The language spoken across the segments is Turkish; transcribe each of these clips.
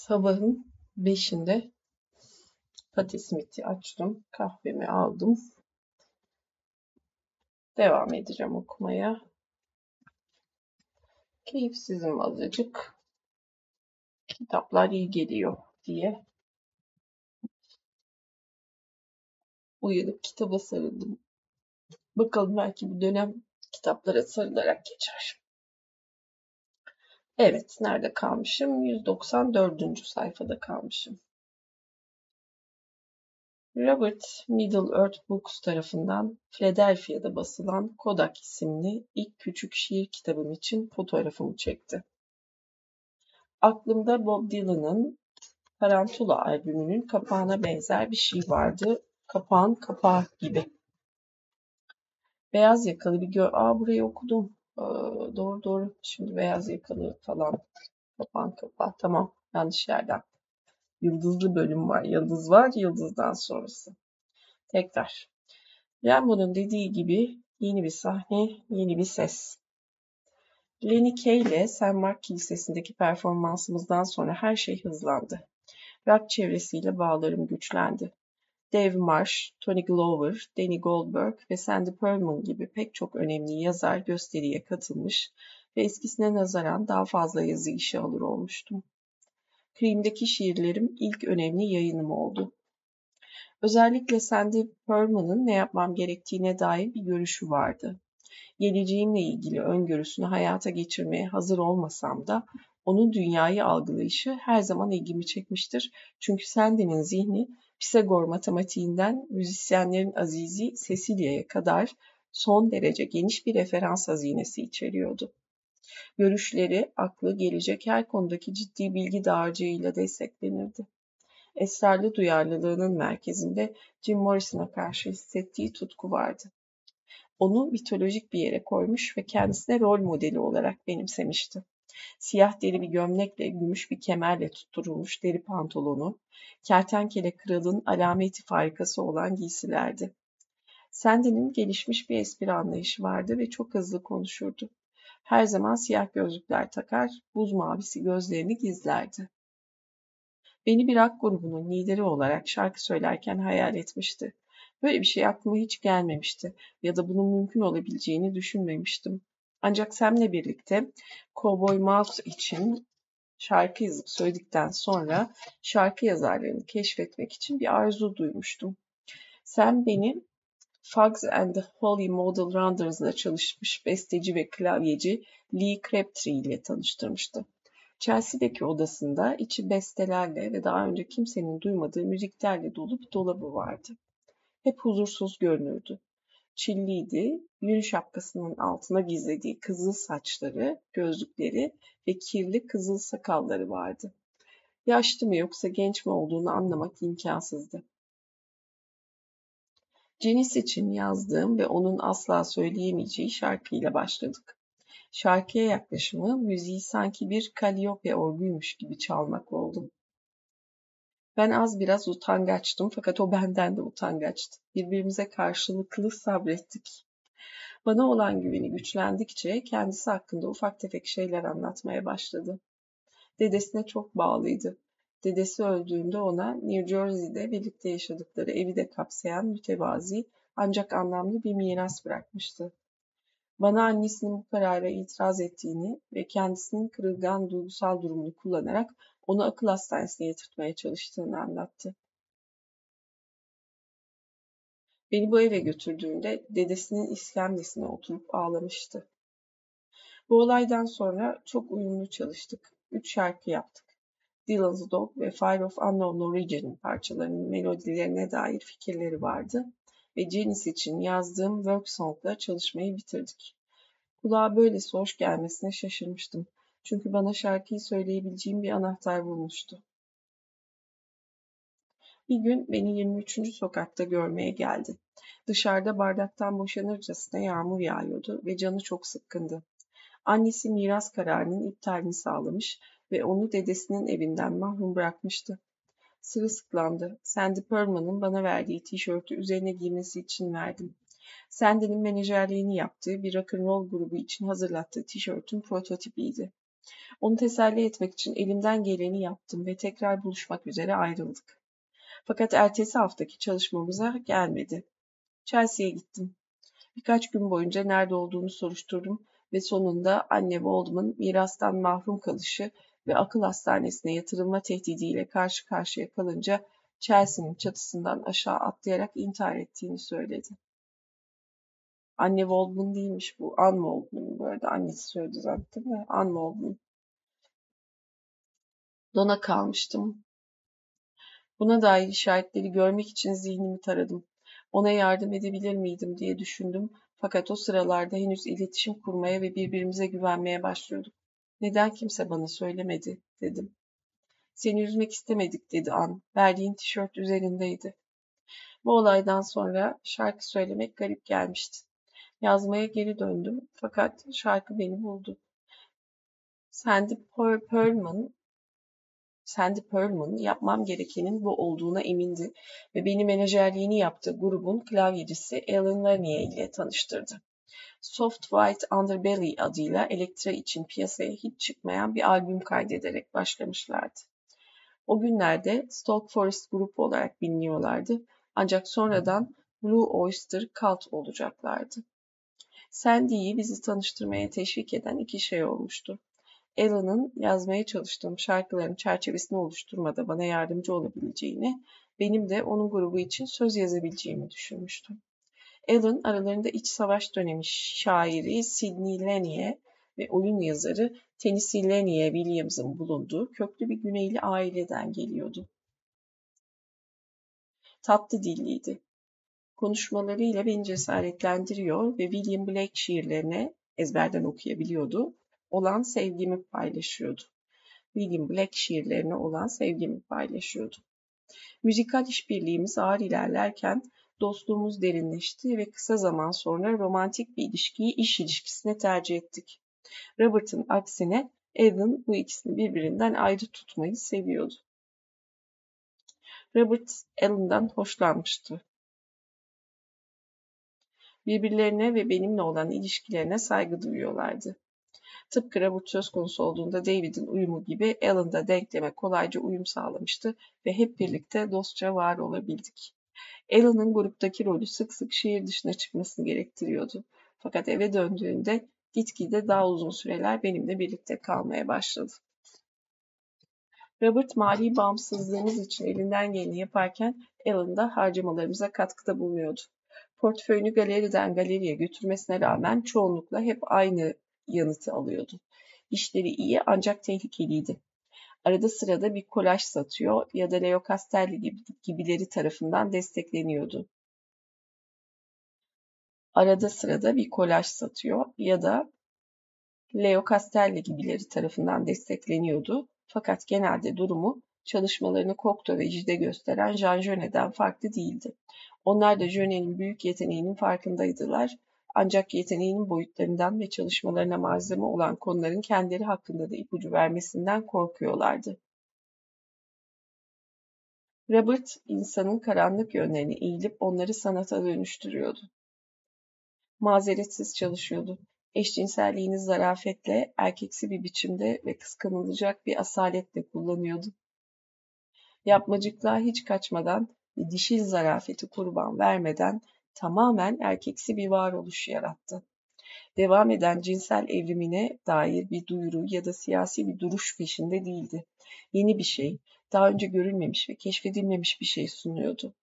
Sabahın beşinde Patti Smith'i açtım. Kahvemi aldım. Devam edeceğim okumaya. Keyifsizim azıcık. Kitaplar iyi geliyor diye. Uyanıp kitaba sarıldım. Bakalım belki bir dönem kitaplara sarılarak geçer. Evet, nerede kalmışım? 194. sayfada kalmışım. Robert Middle-earth Books tarafından Philadelphia'da basılan Kodak isimli ilk küçük şiir kitabım için fotoğrafımı çekti. Aklımda Bob Dylan'ın Tarantula albümünün kapağına benzer bir şey vardı. Kapağın kapağı gibi. Beyaz yakalı bir gör... Aa burayı okudum. Ee, doğru doğru. Şimdi beyaz yakalı falan. Kapağın kapağı. Tamam. Yanlış yerden. Yıldızlı bölüm var. Yıldız var. Yıldızdan sonrası. Tekrar. Rambo'nun dediği gibi yeni bir sahne, yeni bir ses. Lenny Kay ile St. Mark Kilisesi'ndeki performansımızdan sonra her şey hızlandı. Rock çevresiyle bağlarım güçlendi. Dave Marsh, Tony Glover, Danny Goldberg ve Sandy Pearlman gibi pek çok önemli yazar gösteriye katılmış ve eskisine nazaran daha fazla yazı işe alır olmuştum. Cream'deki şiirlerim ilk önemli yayınım oldu. Özellikle Sandy Pearlman'ın ne yapmam gerektiğine dair bir görüşü vardı. Geleceğimle ilgili öngörüsünü hayata geçirmeye hazır olmasam da onun dünyayı algılayışı her zaman ilgimi çekmiştir. Çünkü Sandy'nin zihni Pisagor matematiğinden müzisyenlerin azizi Cecilia'ya kadar son derece geniş bir referans hazinesi içeriyordu. Görüşleri, aklı gelecek her konudaki ciddi bilgi dağarcığıyla desteklenirdi. Esrarlı duyarlılığının merkezinde Jim Morrison'a karşı hissettiği tutku vardı. Onu mitolojik bir yere koymuş ve kendisine rol modeli olarak benimsemişti. Siyah deri bir gömlekle, gümüş bir kemerle tutturulmuş deri pantolonu, kertenkele kralın alameti farikası olan giysilerdi. Sandy'nin gelişmiş bir espri anlayışı vardı ve çok hızlı konuşurdu. Her zaman siyah gözlükler takar, buz mavisi gözlerini gizlerdi. Beni bir rock grubunun lideri olarak şarkı söylerken hayal etmişti. Böyle bir şey aklıma hiç gelmemişti ya da bunun mümkün olabileceğini düşünmemiştim. Ancak Sam'le birlikte Cowboy Mouse için şarkı yazıp söyledikten sonra şarkı yazarlarını keşfetmek için bir arzu duymuştum. Sam beni Fugs and the Holy Model Runners'la çalışmış besteci ve klavyeci Lee Crabtree ile tanıştırmıştı. Chelsea'deki odasında içi bestelerle ve daha önce kimsenin duymadığı müziklerle dolu bir dolabı vardı. Hep huzursuz görünürdü. Çilliydi, yün şapkasının altına gizlediği kızıl saçları, gözlükleri ve kirli kızıl sakalları vardı. Yaşlı mı yoksa genç mi olduğunu anlamak imkansızdı. Janice için yazdığım ve onun asla söyleyemeyeceği şarkıyla başladık. Şarkıya yaklaşımı müziği sanki bir Calliope orguymuş gibi çalmak oldum. Ben az biraz utangaçtım fakat o benden de utangaçtı. Birbirimize karşılıklı sabrettik. Bana olan güveni güçlendikçe kendisi hakkında ufak tefek şeyler anlatmaya başladı. Dedesine çok bağlıydı. Dedesi öldüğünde ona New Jersey'de birlikte yaşadıkları evi de kapsayan mütevazi ancak anlamlı bir miras bırakmıştı. Bana annesinin bu karara itiraz ettiğini ve kendisinin kırılgan duygusal durumunu kullanarak onu akıl hastanesine yatırtmaya çalıştığını anlattı. Beni bu eve götürdüğünde dedesinin iskemlesine oturup ağlamıştı. Bu olaydan sonra çok uyumlu çalıştık. Üç şarkı yaptık. Dylan's Dog ve Fire of Unknown Origin parçalarının melodilerine dair fikirleri vardı ve Janice için yazdığım work song'la çalışmayı bitirdik. Kulağa böylesi hoş gelmesine şaşırmıştım. Çünkü bana şarkıyı söyleyebileceğim bir anahtar bulmuştu. Bir gün beni 23. sokakta görmeye geldi. Dışarıda bardaktan boşanırcasına yağmur yağıyordu ve canı çok sıkkındı. Annesi miras kararının iptalini sağlamış ve onu dedesinin evinden mahrum bırakmıştı. Sırılsıklandı. Sandy Pearlman'ın bana verdiği tişörtü üzerine giymesi için verdim. Sandy'nin menajerliğini yaptığı bir rock'n'roll grubu için hazırlattığı tişörtün prototipiydi. Onu teselli etmek için elimden geleni yaptım ve tekrar buluşmak üzere ayrıldık. Fakat ertesi haftaki çalışmamıza gelmedi. Chelsea'ye gittim. Birkaç gün boyunca nerede olduğunu soruşturdum ve sonunda anne Waldman mirastan mahrum kalışı ve akıl hastanesine yatırılma tehdidiyle karşı karşıya kalınca Chelsea'nin çatısından aşağı atlayarak intihar ettiğini söyledi. Anne Waldman değilmiş bu. Anne Waldman bu arada. Annesi söyledi zaten de. Anne Waldman. Dona kalmıştım. Buna dair işaretleri görmek için zihnimi taradım. Ona yardım edebilir miydim diye düşündüm. Fakat o sıralarda henüz iletişim kurmaya ve birbirimize güvenmeye başlıyorduk. Neden kimse bana söylemedi dedim. Seni üzmek istemedik dedi An. Verdiğin tişört üzerindeydi. Bu olaydan sonra şarkı söylemek garip gelmişti. Yazmaya geri döndüm fakat şarkı beni buldu. Sandy Pearlman Sandy Pearlman yapmam gerekenin bu olduğuna emindi ve beni menajerliğini yaptığı grubun klavyecisi Alan Lanier ile tanıştırdı. Soft White Underbelly adıyla Elektra için piyasaya hiç çıkmayan bir albüm kaydederek başlamışlardı. O günlerde Stalk Forest grubu olarak biliniyorlardı ancak sonradan Blue Oyster Cult olacaklardı. Sandy'yi bizi tanıştırmaya teşvik eden iki şey olmuştu. Alan'ın yazmaya çalıştığım şarkıların çerçevesini oluşturmada bana yardımcı olabileceğini, benim de onun grubu için söz yazabileceğimi düşünmüştüm. Alan aralarında iç savaş dönemi şairi Sidney Lanier ve oyun yazarı Tennessee Lanier Williams'ın bulunduğu köklü bir güneyli aileden geliyordu. Tatlı dilliydi. Konuşmalarıyla beni cesaretlendiriyor ve William Blake şiirlerine ezberden okuyabiliyordu olan sevgimi paylaşıyordu. William Black şiirlerine olan sevgimi paylaşıyordu. Müzikal işbirliğimiz ağır ilerlerken dostluğumuz derinleşti ve kısa zaman sonra romantik bir ilişkiyi iş ilişkisine tercih ettik. Robert'ın aksine Evan bu ikisini birbirinden ayrı tutmayı seviyordu. Robert Alan'dan hoşlanmıştı. Birbirlerine ve benimle olan ilişkilerine saygı duyuyorlardı. Tıpkı Robert söz konusu olduğunda David'in uyumu gibi Alan da denkleme kolayca uyum sağlamıştı ve hep birlikte dostça var olabildik. Alan'ın gruptaki rolü sık sık şehir dışına çıkmasını gerektiriyordu. Fakat eve döndüğünde gitgide daha uzun süreler benimle birlikte kalmaya başladı. Robert mali bağımsızlığımız için elinden geleni yaparken Alan da harcamalarımıza katkıda bulunuyordu. Portföyünü galeriden galeriye götürmesine rağmen çoğunlukla hep aynı yanıtı alıyordu. İşleri iyi ancak tehlikeliydi. Arada sırada bir kolaj satıyor ya da Leo Castelli gibi, gibileri tarafından destekleniyordu. Arada sırada bir kolaj satıyor ya da Leo Castelli gibileri tarafından destekleniyordu. Fakat genelde durumu çalışmalarını Cocteau ve Gide gösteren Jean Genet'den farklı değildi. Onlar da Genet'in büyük yeteneğinin farkındaydılar ancak yeteneğinin boyutlarından ve çalışmalarına malzeme olan konuların kendileri hakkında da ipucu vermesinden korkuyorlardı. Robert, insanın karanlık yönlerini eğilip onları sanata dönüştürüyordu. Mazeretsiz çalışıyordu. Eşcinselliğini zarafetle, erkeksi bir biçimde ve kıskanılacak bir asaletle kullanıyordu. Yapmacıklığa hiç kaçmadan dişil zarafeti kurban vermeden tamamen erkeksi bir varoluş yarattı. Devam eden cinsel evrimine dair bir duyuru ya da siyasi bir duruş peşinde değildi. Yeni bir şey, daha önce görülmemiş ve keşfedilmemiş bir şey sunuyordu.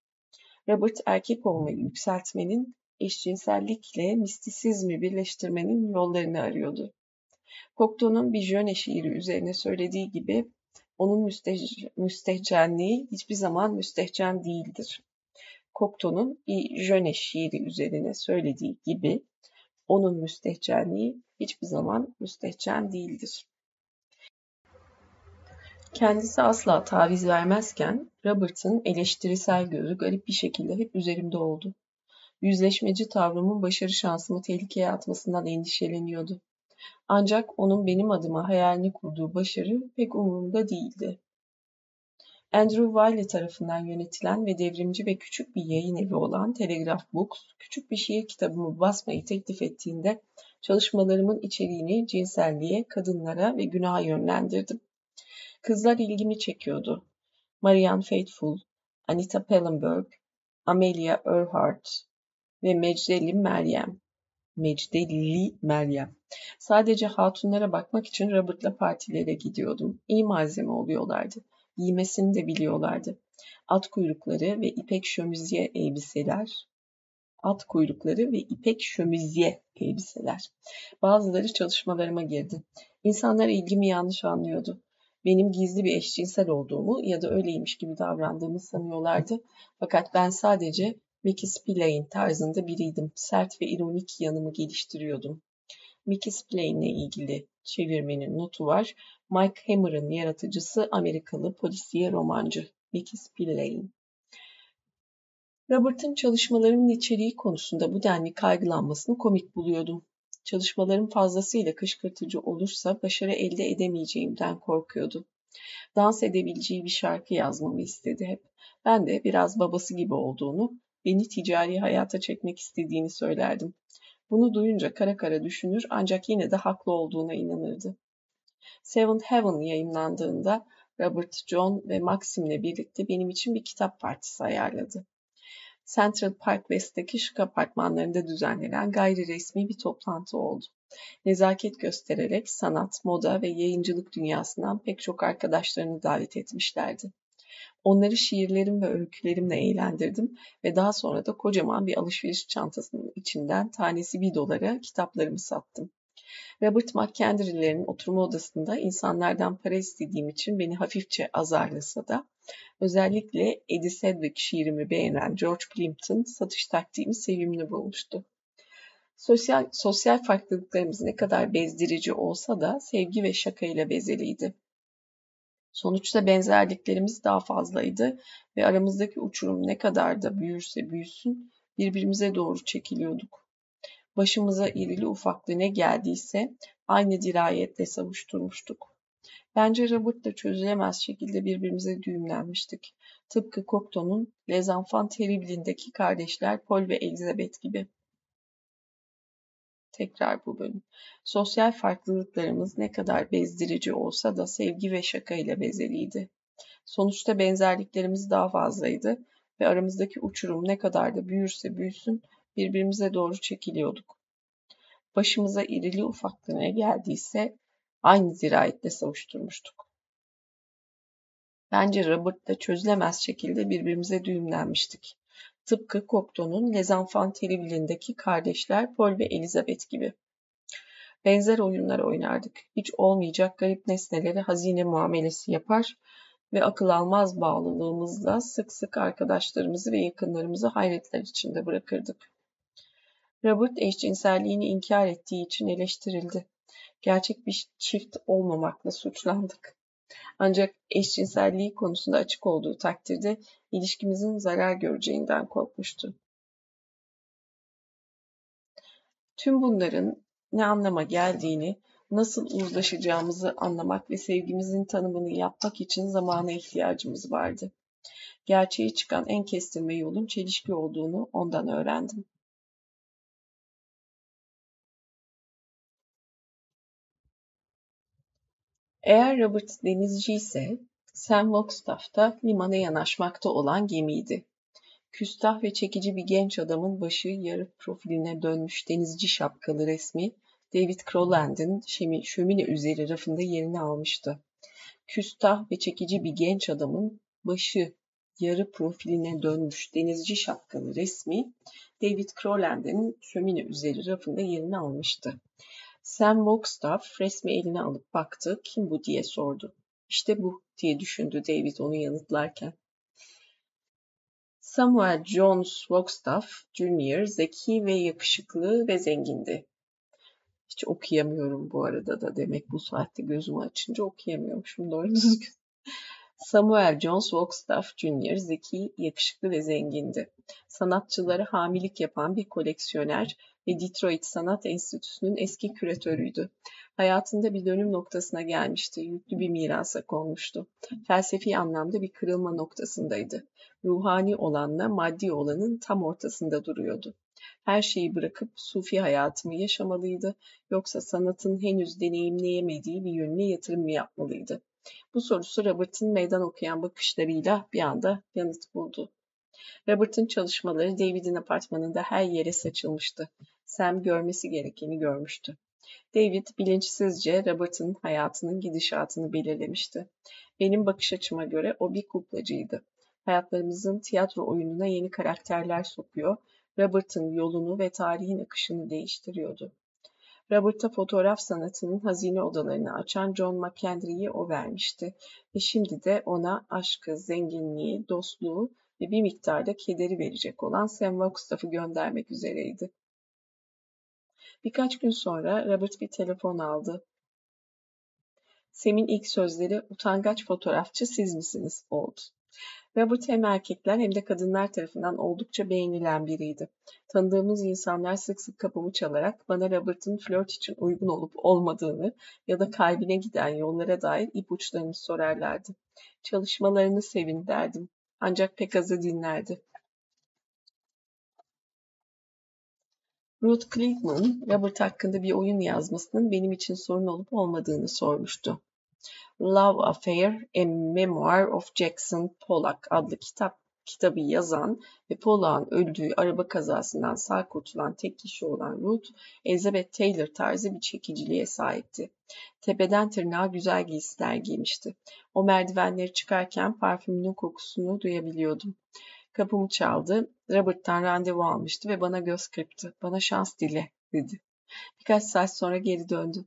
Robert erkek olmayı yükseltmenin, eşcinsellikle mistisizmi birleştirmenin yollarını arıyordu. Cocteau'nun bir jöne şiiri üzerine söylediği gibi onun müsteh müstehcenliği hiçbir zaman müstehcen değildir. Cocteau'nun bir jöne şiiri üzerine söylediği gibi onun müstehcenliği hiçbir zaman müstehcen değildir. Kendisi asla taviz vermezken Robert'ın eleştirisel gözü garip bir şekilde hep üzerimde oldu. Yüzleşmeci tavrımın başarı şansımı tehlikeye atmasından endişeleniyordu. Ancak onun benim adıma hayalini kurduğu başarı pek umurumda değildi. Andrew Wiley tarafından yönetilen ve devrimci ve küçük bir yayın evi olan Telegraph Books, küçük bir şiir kitabımı basmayı teklif ettiğinde Çalışmalarımın içeriğini cinselliğe, kadınlara ve günaha yönlendirdim. Kızlar ilgimi çekiyordu. Marianne Faithfull, Anita Pallenberg, Amelia Earhart ve Mecdeli Meryem. Mecdeli Meryem. Sadece hatunlara bakmak için Robert'la partilere gidiyordum. İyi malzeme oluyorlardı. Giymesini de biliyorlardı. At kuyrukları ve ipek şömizye elbiseler, at kuyrukları ve ipek şömizye elbiseler. Bazıları çalışmalarıma girdi. İnsanlar ilgimi yanlış anlıyordu. Benim gizli bir eşcinsel olduğumu ya da öyleymiş gibi davrandığımı sanıyorlardı. Fakat ben sadece Mickey Spillane tarzında biriydim. Sert ve ironik yanımı geliştiriyordum. Mickey Spillane ile ilgili çevirmenin notu var. Mike Hammer'ın yaratıcısı Amerikalı polisiye romancı Mickey Spillane. Robert'ın çalışmalarımın içeriği konusunda bu denli kaygılanmasını komik buluyordum. Çalışmalarım fazlasıyla kışkırtıcı olursa başarı elde edemeyeceğimden korkuyordu. Dans edebileceği bir şarkı yazmamı istedi hep. Ben de biraz babası gibi olduğunu, beni ticari hayata çekmek istediğini söylerdim. Bunu duyunca kara kara düşünür ancak yine de haklı olduğuna inanırdı. Seventh Heaven yayınlandığında Robert, John ve Maxim'le birlikte benim için bir kitap partisi ayarladı. Central Park West'teki şık apartmanlarında düzenlenen gayri resmi bir toplantı oldu. Nezaket göstererek sanat, moda ve yayıncılık dünyasından pek çok arkadaşlarını davet etmişlerdi. Onları şiirlerim ve öykülerimle eğlendirdim ve daha sonra da kocaman bir alışveriş çantasının içinden tanesi bir dolara kitaplarımı sattım. Robert McKendry'lerin oturma odasında insanlardan para istediğim için beni hafifçe azarlasa da özellikle Eddie Sedgwick şiirimi beğenen George Plimpton satış taktiğimi sevimli bulmuştu. Sosyal, sosyal farklılıklarımız ne kadar bezdirici olsa da sevgi ve şakayla bezeliydi. Sonuçta benzerliklerimiz daha fazlaydı ve aramızdaki uçurum ne kadar da büyürse büyüsün birbirimize doğru çekiliyorduk. Başımıza irili ufaklı ne geldiyse aynı dirayetle savuşturmuştuk. Bence Robert'la çözülemez şekilde birbirimize düğümlenmiştik. Tıpkı Cocteau'nun Les Enfants Terribles'indeki kardeşler Paul ve Elizabeth gibi. Tekrar bu bölüm. Sosyal farklılıklarımız ne kadar bezdirici olsa da sevgi ve şaka ile bezeliydi. Sonuçta benzerliklerimiz daha fazlaydı ve aramızdaki uçurum ne kadar da büyürse büyüsün birbirimize doğru çekiliyorduk. Başımıza irili ufaklı ne geldiyse aynı dirayetle savuşturmuştuk. Bence Robert'la çözülemez şekilde birbirimize düğümlenmiştik. Tıpkı Cocteau'nun Les Enfants Terribles'indeki kardeşler Paul ve Elizabeth gibi. Benzer oyunlar oynardık. Hiç olmayacak garip nesnelere hazine muamelesi yapar ve akıl almaz bağlılığımızla sık sık arkadaşlarımızı ve yakınlarımızı hayretler içinde bırakırdık. Robert eşcinselliğini inkar ettiği için eleştirildi. Gerçek bir çift olmamakla suçlandık. Ancak eşcinselliği konusunda açık olduğu takdirde ilişkimizin zarar göreceğinden korkmuştu. Tüm bunların ne anlama geldiğini, nasıl uzlaşacağımızı anlamak ve sevgimizin tanımını yapmak için zamana ihtiyacımız vardı. Gerçeği çıkan en kestirme yolun çelişki olduğunu ondan öğrendim. Eğer Robert denizci ise Sam Wagstaff da limana yanaşmakta olan gemiydi. Küstah ve çekici bir genç adamın başı yarı profiline dönmüş denizci şapkalı resmi David Crowland'in şömine üzeri rafında yerini almıştı. Küstah ve çekici bir genç adamın başı yarı profiline dönmüş denizci şapkalı resmi David Crowland'in şömine üzeri rafında yerini almıştı. Sam Wagstaff resmi eline alıp baktı. Kim bu diye sordu. İşte bu diye düşündü David onu yanıtlarken. Samuel Jones Wagstaff Jr. zeki ve yakışıklı ve zengindi. Hiç okuyamıyorum bu arada da demek bu saatte gözümü açınca okuyamıyormuşum doğru düzgün. Samuel Jones Wagstaff Jr. zeki, yakışıklı ve zengindi. Sanatçılara hamilik yapan bir koleksiyoner ve Detroit Sanat Enstitüsü'nün eski küratörüydü. Hayatında bir dönüm noktasına gelmişti, yüklü bir mirasa konmuştu. Felsefi anlamda bir kırılma noktasındaydı. Ruhani olanla maddi olanın tam ortasında duruyordu. Her şeyi bırakıp sufi hayatımı yaşamalıydı yoksa sanatın henüz deneyimleyemediği bir yönüne yatırım mı yapmalıydı? Bu sorusu Robert'ın meydan okuyan bakışlarıyla bir anda yanıt buldu. Robert'ın çalışmaları David'in apartmanında her yere saçılmıştı. Sam görmesi gerekeni görmüştü. David bilinçsizce Robert'ın hayatının gidişatını belirlemişti. Benim bakış açıma göre o bir kuklacıydı. Hayatlarımızın tiyatro oyununa yeni karakterler sokuyor, Robert'ın yolunu ve tarihin akışını değiştiriyordu. Robert'a fotoğraf sanatının hazine odalarını açan John McKendry'i o vermişti ve şimdi de ona aşkı, zenginliği, dostluğu ve bir miktarda kederi verecek olan Sam Wagstaff'ı göndermek üzereydi. Birkaç gün sonra Robert bir telefon aldı. Sam'in ilk sözleri utangaç fotoğrafçı siz misiniz oldu. Robert hem erkekler hem de kadınlar tarafından oldukça beğenilen biriydi. Tanıdığımız insanlar sık sık kapımı çalarak bana Robert'ın flört için uygun olup olmadığını ya da kalbine giden yollara dair ipuçlarını sorarlardı. Çalışmalarını sevin derdim. Ancak pek azı dinlerdi. Ruth Cleveland, Robert hakkında bir oyun yazmasının benim için sorun olup olmadığını sormuştu. Love Affair, A Memoir of Jackson Pollock adlı kitap kitabı yazan ve Pollock'un öldüğü araba kazasından sağ kurtulan tek kişi olan Ruth, Elizabeth Taylor tarzı bir çekiciliğe sahipti. Tepeden tırnağa güzel giysiler giymişti. O merdivenleri çıkarken parfümünün kokusunu duyabiliyordum. Kapımı çaldı. Robert'tan randevu almıştı ve bana göz kırptı. Bana şans dile, dedi. Birkaç saat sonra geri döndü.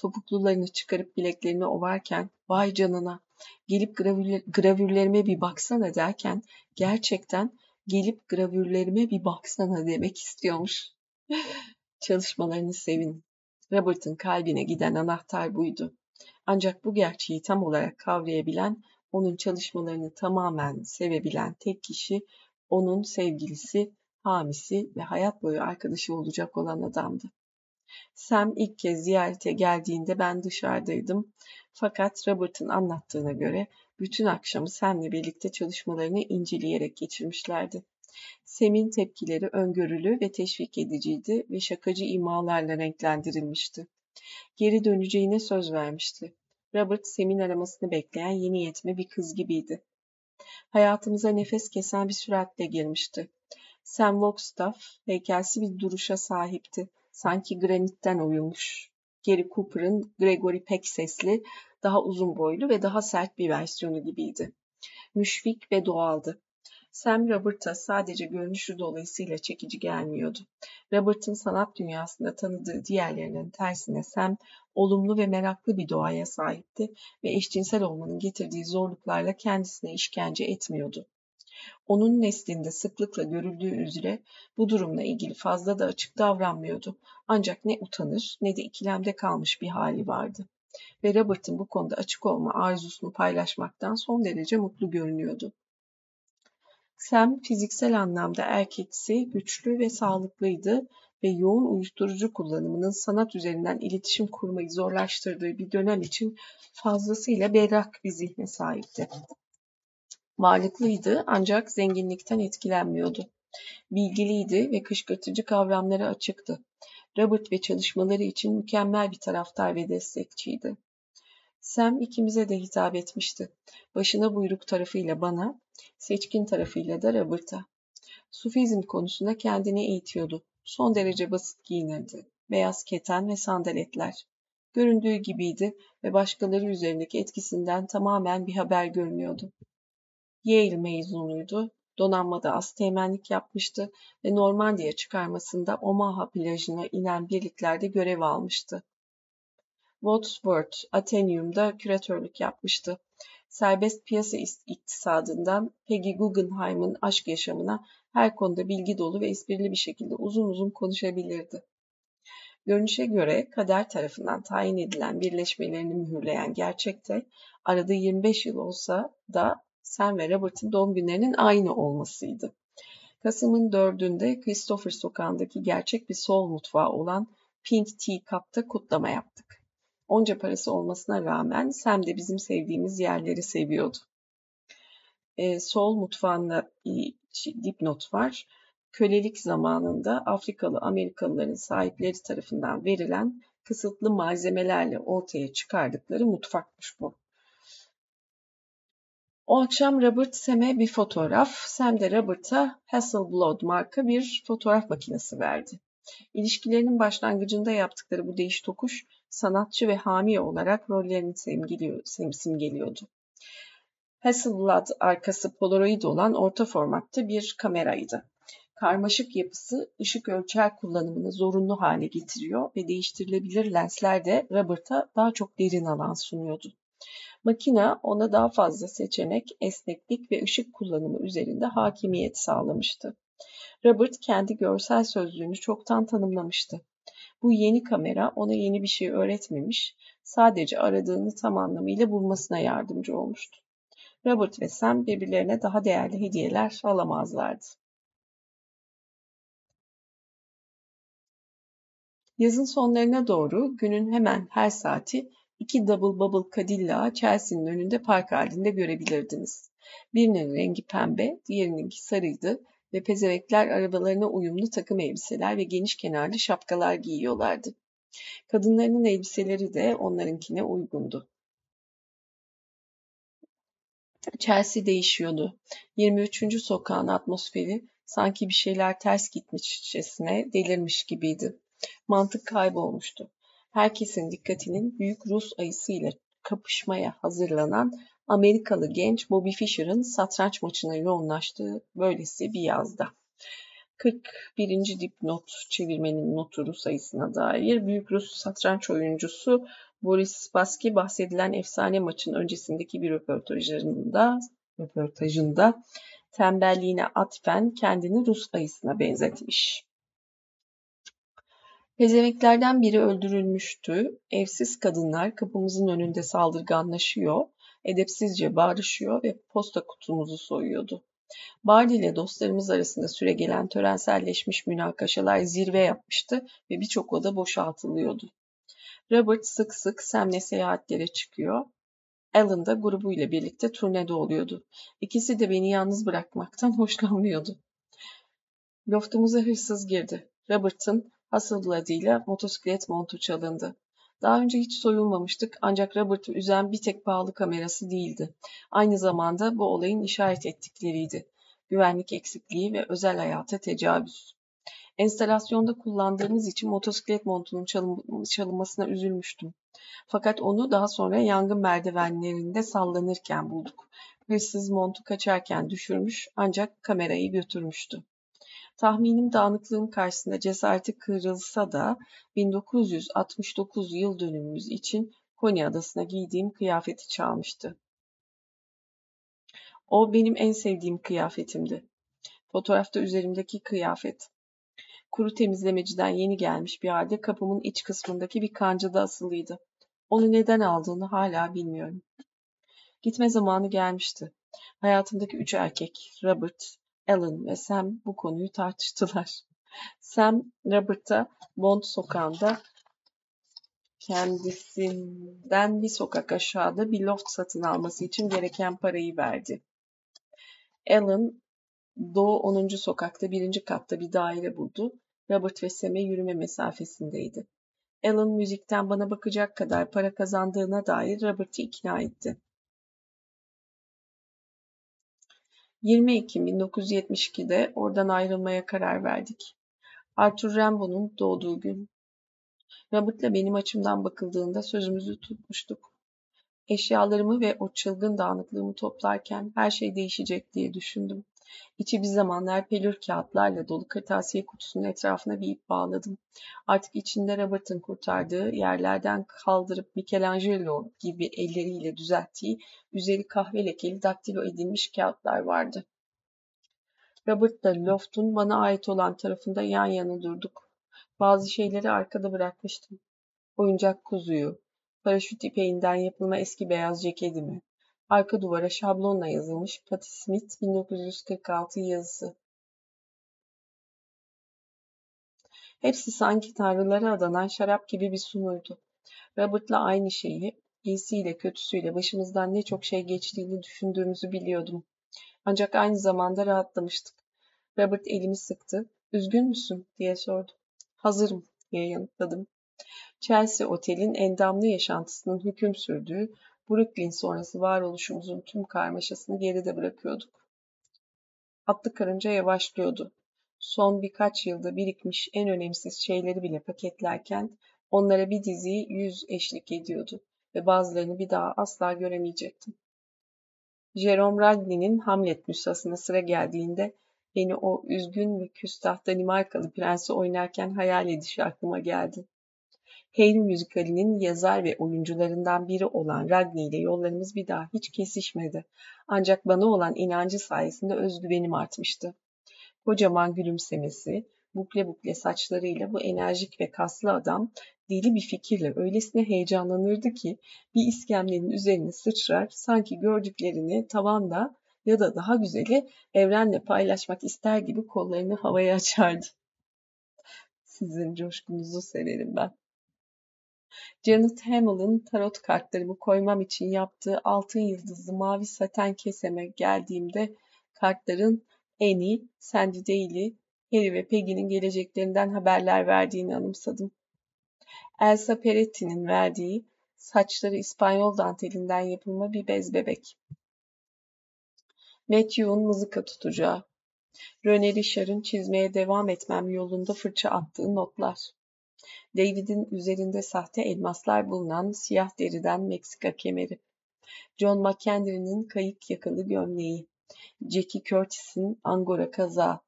Topuklularını çıkarıp bileklerini ovarken, vay canına, gelip gravürler, gravürlerime bir baksana derken, gerçekten gelip gravürlerime bir baksana demek istiyormuş. Çalışmalarını sevin. Robert'ın kalbine giden anahtar buydu. Ancak bu gerçeği tam olarak kavrayabilen onun çalışmalarını tamamen sevebilen tek kişi onun sevgilisi, hamisi ve hayat boyu arkadaşı olacak olan adamdı. Sam ilk kez ziyarete geldiğinde ben dışarıdaydım. Fakat Robert'ın anlattığına göre bütün akşamı Sam'le birlikte çalışmalarını inceleyerek geçirmişlerdi. Sam'in tepkileri öngörülü ve teşvik ediciydi ve şakacı imalarla renklendirilmişti. Geri döneceğine söz vermişti. Robert, Sam'in aramasını bekleyen yeni yetme bir kız gibiydi. Hayatımıza nefes kesen bir süratle girmişti. Sam Wagstaff heykelsi bir duruşa sahipti. Sanki granitten oyulmuş. Gary Cooper'ın Gregory Peck sesli, daha uzun boylu ve daha sert bir versiyonu gibiydi. Müşfik ve doğaldı. Sam Robert'a sadece görünüşü dolayısıyla çekici gelmiyordu. Robert'ın sanat dünyasında tanıdığı diğerlerinin tersine Sam olumlu ve meraklı bir doğaya sahipti ve eşcinsel olmanın getirdiği zorluklarla kendisine işkence etmiyordu. Onun neslinde sıklıkla görüldüğü üzere bu durumla ilgili fazla da açık davranmıyordu. Ancak ne utanır ne de ikilemde kalmış bir hali vardı. Ve Robert'ın bu konuda açık olma arzusunu paylaşmaktan son derece mutlu görünüyordu. Sam fiziksel anlamda erkeksi, güçlü ve sağlıklıydı ve yoğun uyuşturucu kullanımının sanat üzerinden iletişim kurmayı zorlaştırdığı bir dönem için fazlasıyla berrak bir zihne sahipti. Varlıklıydı ancak zenginlikten etkilenmiyordu. Bilgiliydi ve kışkırtıcı kavramlara açıktı. Robert ve çalışmaları için mükemmel bir taraftar ve destekçiydi. Sam ikimize de hitap etmişti. Başına buyruk tarafıyla bana, seçkin tarafıyla da Robert'a. Sufizm konusunda kendini eğitiyordu. Son derece basit giyinirdi. Beyaz keten ve sandaletler. Göründüğü gibiydi ve başkaları üzerindeki etkisinden tamamen bir haber görünüyordu. Yale mezunuydu. Donanmada asteğmenlik yapmıştı ve Normandiya çıkarmasında Omaha plajına inen birliklerde görev almıştı. Wadsworth Atheneum'da küratörlük yapmıştı. Serbest piyasa iktisadından Peggy Guggenheim'ın aşk yaşamına her konuda bilgi dolu ve esprili bir şekilde uzun uzun konuşabilirdi. Görünüşe göre kader tarafından tayin edilen birleşmelerini mühürleyen gerçekte arada 25 yıl olsa da Sam ve Robert'ın doğum günlerinin aynı olmasıydı. Kasım'ın dördünde Christopher sokağındaki gerçek bir sol mutfağı olan Pink Tea Cup'ta kutlama yaptık. Onca parası olmasına rağmen Sam de bizim sevdiğimiz yerleri seviyordu. E, sol mutfağında bir dipnot var. kölelik zamanında Afrikalı Amerikalıların sahipleri tarafından verilen kısıtlı malzemelerle ortaya çıkardıkları mutfakmış bu. O akşam Robert Sam'e bir fotoğraf, Sam de Robert'a Hasselblad marka bir fotoğraf makinesi verdi. İlişkilerinin başlangıcında yaptıkları bu değiş tokuş sanatçı ve hami olarak rollerini simgeliyordu. Hasselblad arkası polaroid olan orta formatta bir kameraydı. Karmaşık yapısı ışık ölçer kullanımını zorunlu hale getiriyor ve değiştirilebilir lensler de Robert'a daha çok derin alan sunuyordu. Makina ona daha fazla seçenek, esneklik ve ışık kullanımı üzerinde hakimiyet sağlamıştı. Robert kendi görsel sözlüğünü çoktan tanımlamıştı. Bu yeni kamera ona yeni bir şey öğretmemiş, sadece aradığını tam anlamıyla bulmasına yardımcı olmuştu. Robert ve Sam birbirlerine daha değerli hediyeler alamazlardı. Yazın sonlarına doğru günün hemen her saati iki double bubble Cadillac Chelsea'nin önünde park halinde görebilirdiniz. Birinin rengi pembe, diğerininki sarıydı ve pezevekler arabalarına uyumlu takım elbiseler ve geniş kenarlı şapkalar giyiyorlardı. Kadınlarının elbiseleri de onlarınkine uygundu. Chelsea değişiyordu. 23. sokağın atmosferi sanki bir şeyler ters gitmişçesine delirmiş gibiydi. Mantık kaybolmuştu. Herkesin dikkatinin büyük Rus ayısı ile kapışmaya hazırlanan Amerikalı genç Bobby Fischer'ın satranç maçına yoğunlaştığı böylesi bir yazda. 41. dipnot çevirmenin notu sayısına dair büyük Rus satranç oyuncusu Boris Spassky bahsedilen efsane maçın öncesindeki bir röportajında, röportajında tembelliğine atfen kendini Rus ayısına benzetmiş. Pezemeklerden biri öldürülmüştü. Evsiz kadınlar kapımızın önünde saldırganlaşıyor, edepsizce bağırışıyor ve posta kutumuzu soyuyordu. Bardi ile dostlarımız arasında süregelen törenselleşmiş münakaşalar zirve yapmıştı ve birçok oda boşaltılıyordu. Robert sık sık Sam'le seyahatlere çıkıyor. Alan da grubuyla birlikte turnede oluyordu. İkisi de beni yalnız bırakmaktan hoşlanmıyordu. Loftumuza hırsız girdi. Robert'ın Hasselblad ile motosiklet montu çalındı. Daha önce hiç soyulmamıştık ancak Robert'ı üzen bir tek pahalı kamerası değildi. Aynı zamanda bu olayın işaret ettikleriydi. Güvenlik eksikliği ve özel hayata tecavüz. Enstalasyonda kullandığımız için motosiklet montunun çalın çalınmasına üzülmüştüm. Fakat onu daha sonra yangın merdivenlerinde sallanırken bulduk. Hırsız montu kaçarken düşürmüş ancak kamerayı götürmüştü. Tahminim dağınıklığım karşısında cesareti kırılsa da 1969 yıl dönümümüz için Konya Adası'na giydiğim kıyafeti çalmıştı. O benim en sevdiğim kıyafetimdi. Fotoğrafta üzerimdeki kıyafet. Kuru temizlemeciden yeni gelmiş bir halde kapımın iç kısmındaki bir kancada asılıydı. Onu neden aldığını hala bilmiyorum. Gitme zamanı gelmişti. Hayatımdaki üç erkek, Robert, Alan ve Sam bu konuyu tartıştılar. Sam, Robert'a Bond sokağında kendisinden bir sokak aşağıda bir loft satın alması için gereken parayı verdi. Alan, Doğu 10. sokakta birinci katta bir daire buldu. Robert ve Sam'e yürüme mesafesindeydi. Alan müzikten bana bakacak kadar para kazandığına dair Robert'ı ikna etti. 20 Ekim 1972'de oradan ayrılmaya karar verdik. Arthur Rimbaud'un doğduğu gün. Robert'la benim açımdan bakıldığında sözümüzü tutmuştuk. Eşyalarımı ve o çılgın dağınıklığımı toplarken her şey değişecek diye düşündüm. İçi bir zamanlar pelür kağıtlarla dolu kırtasiye kutusunun etrafına bir ip bağladım. Artık içinde Robert'ın kurtardığı, yerlerden kaldırıp Michelangelo gibi elleriyle düzelttiği, üzeri kahve lekeli daktilo edilmiş kağıtlar vardı. Robert'la Loft'un bana ait olan tarafında yan yana durduk. Bazı şeyleri arkada bırakmıştım. Oyuncak kuzuyu, paraşüt ipeğinden yapılma eski beyaz ceketimi, Arka duvara şablonla yazılmış Patti Smith 1946 yazısı. Hepsi sanki tanrılara adanan şarap gibi bir sunuydu. Robert'la aynı şeyi, iyisiyle kötüsüyle başımızdan ne çok şey geçtiğini düşündüğümüzü biliyordum. Ancak aynı zamanda rahatlamıştık. Robert elimi sıktı. Üzgün müsün diye sordu. Hazırım diye yanıtladım. Chelsea Otel'in endamlı yaşantısının hüküm sürdüğü Brooklyn sonrası varoluşumuzun tüm karmaşasını geride bırakıyorduk. Atlı karınca yavaşlıyordu. Son birkaç yılda birikmiş en önemsiz şeyleri bile paketlerken onlara bir dizi yüz eşlik ediyordu ve bazılarını bir daha asla göremeyecektim. Jerome Ragni'nin Hamlet nüshasına sıra geldiğinde beni o üzgün ve küstah Danimarkalı prensi oynarken hayal edişi aklıma geldi. Hayley müzikalinin yazar ve oyuncularından biri olan Ragni ile yollarımız bir daha hiç kesişmedi. Ancak bana olan inancı sayesinde özgüvenim artmıştı. Kocaman gülümsemesi, bukle bukle saçlarıyla bu enerjik ve kaslı adam deli bir fikirle öylesine heyecanlanırdı ki bir iskemlenin üzerine sıçrar sanki gördüklerini tavanda ya da daha güzeli evrenle paylaşmak ister gibi kollarını havaya açardı. Sizin coşkunuzu severim ben. Janet Hamill'ın tarot kartlarımı koymam için yaptığı altın yıldızlı mavi saten keseme geldiğimde kartların Annie, Sandy Daly, Harry ve Peggy'nin geleceklerinden haberler verdiğini anımsadım. Elsa Peretti'nin verdiği saçları İspanyol dantelinden yapılma bir bez bebek. Matthew'un mızıka tutacağı. René Richard'ın çizmeye devam etmem yolunda fırça attığı notlar. David'in üzerinde sahte elmaslar bulunan siyah deriden Meksika kemeri. John McKendry'nin kayık yakalı gömleği. Jackie Curtis'in angora kazağı.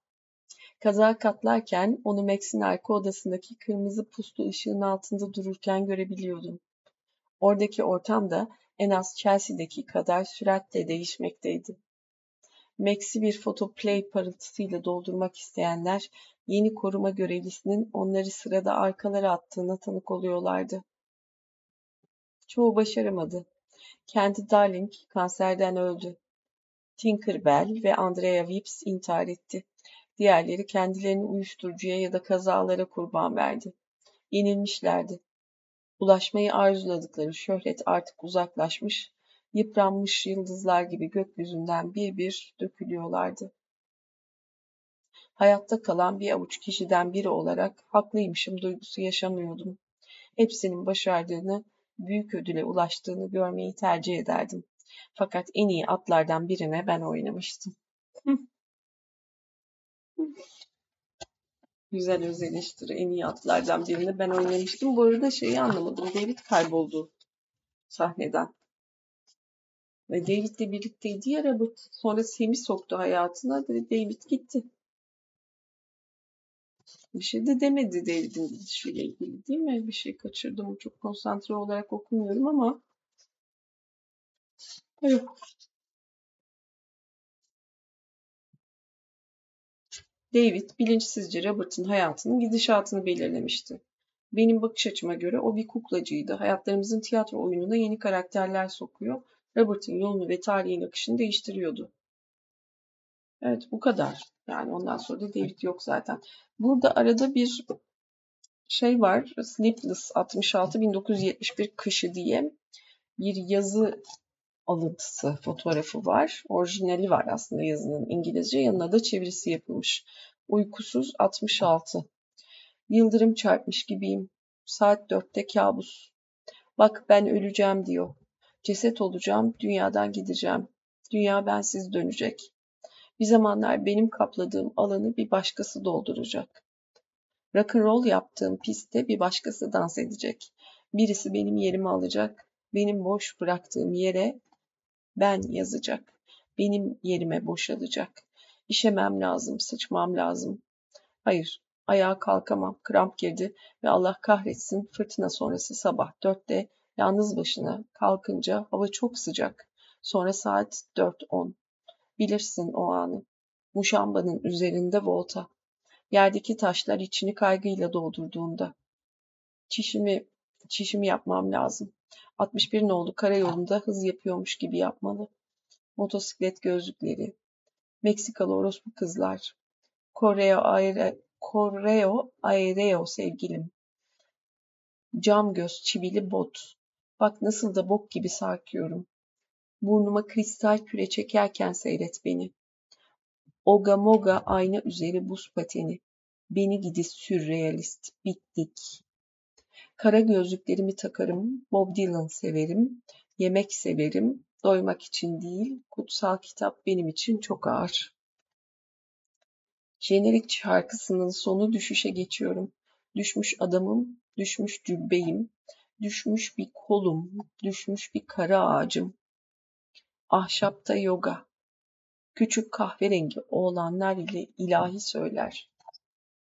Kazağı katlarken onu Max'in arka odasındaki kırmızı puslu ışığın altında dururken görebiliyordum. Oradaki ortam da en az Chelsea'deki kadar süratle değişmekteydi. Max'i bir fotoplay parıltısıyla doldurmak isteyenler yeni koruma görevlisinin onları sırada arkalara attığına tanık oluyorlardı. Çoğu başaramadı. Kendi Darling kanserden öldü. Tinkerbell ve Andrea Vips intihar etti. Diğerleri kendilerini uyuşturucuya ya da kazalara kurban verdi. Yenilmişlerdi. Ulaşmayı arzuladıkları şöhret artık uzaklaşmış, yıpranmış yıldızlar gibi gökyüzünden bir bir dökülüyorlardı. Hayatta kalan bir avuç kişiden biri olarak haklıymışım duygusu yaşamıyordum. Hepsinin başardığını, büyük ödüle ulaştığını görmeyi tercih ederdim. Fakat en iyi atlardan birine ben oynamıştım. Güzel öz eleştiri. En iyi atlardan birine ben oynamıştım. Bu arada şeyi anlamadım. David kayboldu sahneden. Ve David'le birlikteydi ya Robert. Sonra Sam'i soktu hayatına. David gitti. Bir şey de demedi David'in gidişiyle ilgili değil mi? Bir şey kaçırdım. Çok konsantre olarak okumuyorum ama Evet. David bilinçsizce Robert'ın hayatının gidişatını belirlemişti. Benim bakış açıma göre o bir kuklacıydı. Hayatlarımızın tiyatro oyununa yeni karakterler sokuyor. Robert'ın yolunu ve tarihin akışını değiştiriyordu. Evet bu kadar. Yani ondan sonra da David yok zaten. Burada arada bir şey var. Sleepless 66 1971 kışı diye bir yazı alıntısı fotoğrafı var. Orijinali var aslında yazının İngilizce. Yanına da çevirisi yapılmış. Uykusuz 66. Yıldırım çarpmış gibiyim. Saat dörtte kabus. Bak ben öleceğim diyor. Ceset olacağım, dünyadan gideceğim. Dünya bensiz dönecek. Bir zamanlar benim kapladığım alanı bir başkası dolduracak. Rock'n'roll yaptığım pistte bir başkası dans edecek. Birisi benim yerimi alacak. Benim boş bıraktığım yere ben yazacak. Benim yerime boşalacak. İşemem lazım, sıçmam lazım. Hayır, ayağa kalkamam. Kramp girdi ve Allah kahretsin fırtına sonrası sabah dörtte yalnız başına kalkınca hava çok sıcak. Sonra saat dört on. Bilirsin o anı. Muşambanın üzerinde volta. Yerdeki taşlar içini kaygıyla doldurduğunda. Çişimi, çişimi yapmam lazım. 61 nolu karayolunda hız yapıyormuş gibi yapmalı. Motosiklet gözlükleri. Meksikalı orospu kızlar. Koreo Aire, Koreo Aireo sevgilim. Cam göz çivili bot. Bak nasıl da bok gibi sarkıyorum. Burnuma kristal küre çekerken seyret beni. Oga moga ayna üzeri buz pateni. Beni gidi sürrealist. Bittik. Kara gözlüklerimi takarım. Bob Dylan severim. Yemek severim. Doymak için değil. Kutsal kitap benim için çok ağır. Jenerik şarkısının sonu düşüşe geçiyorum. Düşmüş adamım, düşmüş cübbeyim, düşmüş bir kolum, düşmüş bir kara ağacım. Ahşapta yoga. Küçük kahverengi oğlanlar ile ilahi söyler.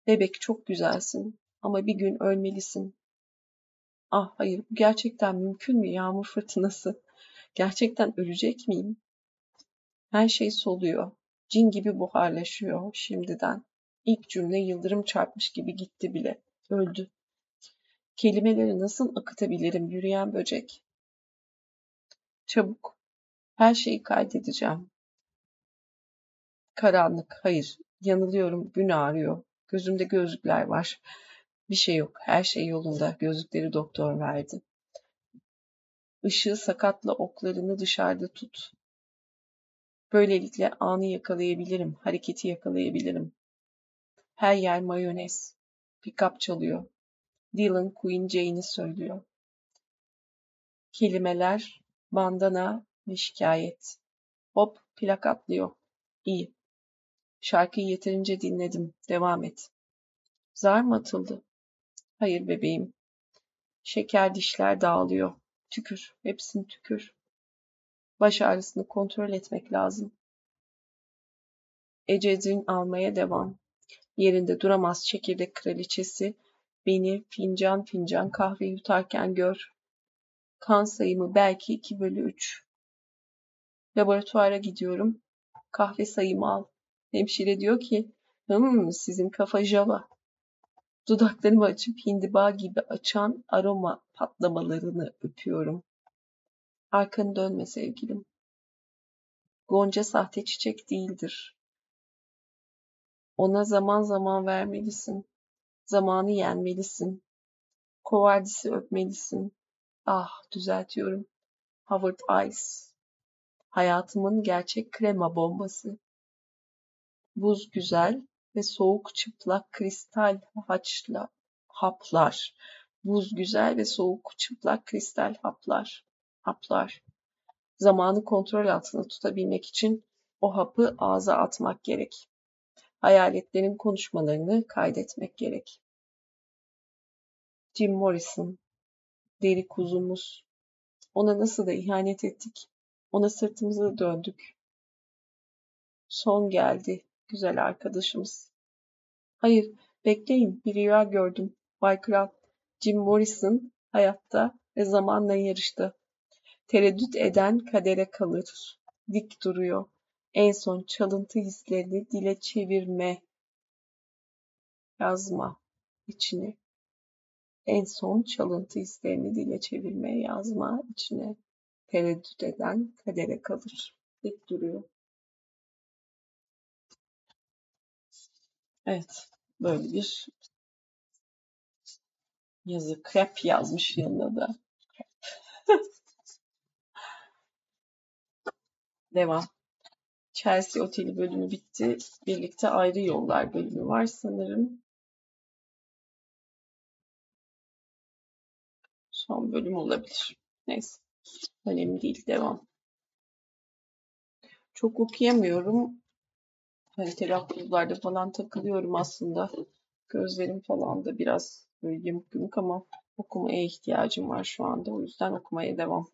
Bebek çok güzelsin ama bir gün ölmelisin. Ah hayır bu gerçekten mümkün mü yağmur fırtınası? Gerçekten ölecek miyim? Her şey soluyor. Cin gibi buharlaşıyor şimdiden. İlk cümle yıldırım çarpmış gibi gitti bile. Öldü. Kelimeleri nasıl akıtabilirim yürüyen böcek? Çabuk. Her şeyi kaydedeceğim. Karanlık. Hayır. Yanılıyorum. Gün ağrıyor. Gözümde gözlükler var. Bir şey yok. Her şey yolunda. Gözlükleri doktor verdi. Işığı sakatla oklarını dışarıda tut. Böylelikle anı yakalayabilirim. Hareketi yakalayabilirim. Her yer mayonez. Pickup çalıyor. Dylan Queen Jane'i söylüyor. Kelimeler, bandana ve şikayet. Hop plak atlıyor. İyi. Şarkıyı yeterince dinledim. Devam et. Zar mı atıldı? Hayır bebeğim. Şeker dişler dağılıyor. Tükür. Hepsini tükür. Baş ağrısını kontrol etmek lazım. Ecedrin almaya devam. Yerinde duramaz çekirdek kraliçesi. Beni fincan fincan kahve yutarken gör. Kan sayımı belki 2 bölü 3. Laboratuvara gidiyorum. Kahve sayımı al. Hemşire diyor ki, hım sizin kafa java. Dudaklarımı açıp hindiba gibi açan aroma patlamalarını öpüyorum. Arkanı dönme sevgilim. Gonca sahte çiçek değildir. Ona zaman zaman vermelisin. Zamanı yenmelisin. Kovardisi öpmelisin. Ah düzeltiyorum. Howard Ice. Hayatımın gerçek krema bombası. Buz güzel ve soğuk çıplak kristal haçla, haplar. Buz güzel ve soğuk çıplak kristal haplar. Haplar. Zamanı kontrol altında tutabilmek için o hapı ağza atmak gerek. Hayaletlerin konuşmalarını kaydetmek gerek. Jim Morrison, deri kuzumuz. Ona nasıl da ihanet ettik. Ona sırtımızı döndük. Son geldi güzel arkadaşımız. Hayır, bekleyin bir rüya gördüm. Bay Kral, Jim Morrison hayatta ve zamanla yarıştı. Tereddüt eden kadere kalır. Dik duruyor. En son çalıntı hislerini dile çevirme. Yazma içine. En son çalıntı hislerini dile çevirme, yazma içine. Tereddüt eden kadere kalır. Dik duruyor. Evet, böyle bir yazı. Krep yazmış yanına da. Devam. Chelsea Oteli bölümü bitti. Birlikte ayrı yollar bölümü var sanırım. Son bölüm olabilir. Neyse. Önemli değil. Devam. Çok okuyamıyorum. Hani telaffuzlarda falan takılıyorum aslında. Gözlerim falan da biraz böyle yamuk yumuk ama okumaya ihtiyacım var şu anda. O yüzden okumaya devam.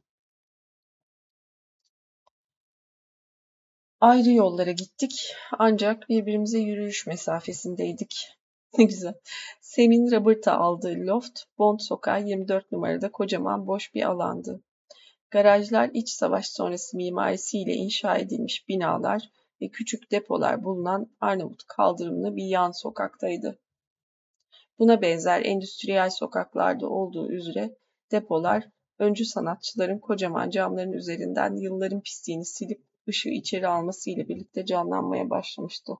Ayrı yollara gittik ancak birbirimize yürüyüş mesafesindeydik. Ne güzel. Sem'in Robert'a aldığı loft, Bond Sokağı 24 numarada kocaman boş bir alandı. Garajlar iç savaş sonrası mimarisiyle inşa edilmiş binalar ve küçük depolar bulunan Arnavut kaldırımlı bir yan sokaktaydı. Buna benzer endüstriyel sokaklarda olduğu üzere depolar öncü sanatçıların kocaman camların üzerinden yılların pisliğini silip ışığı içeri alması ile birlikte canlanmaya başlamıştı.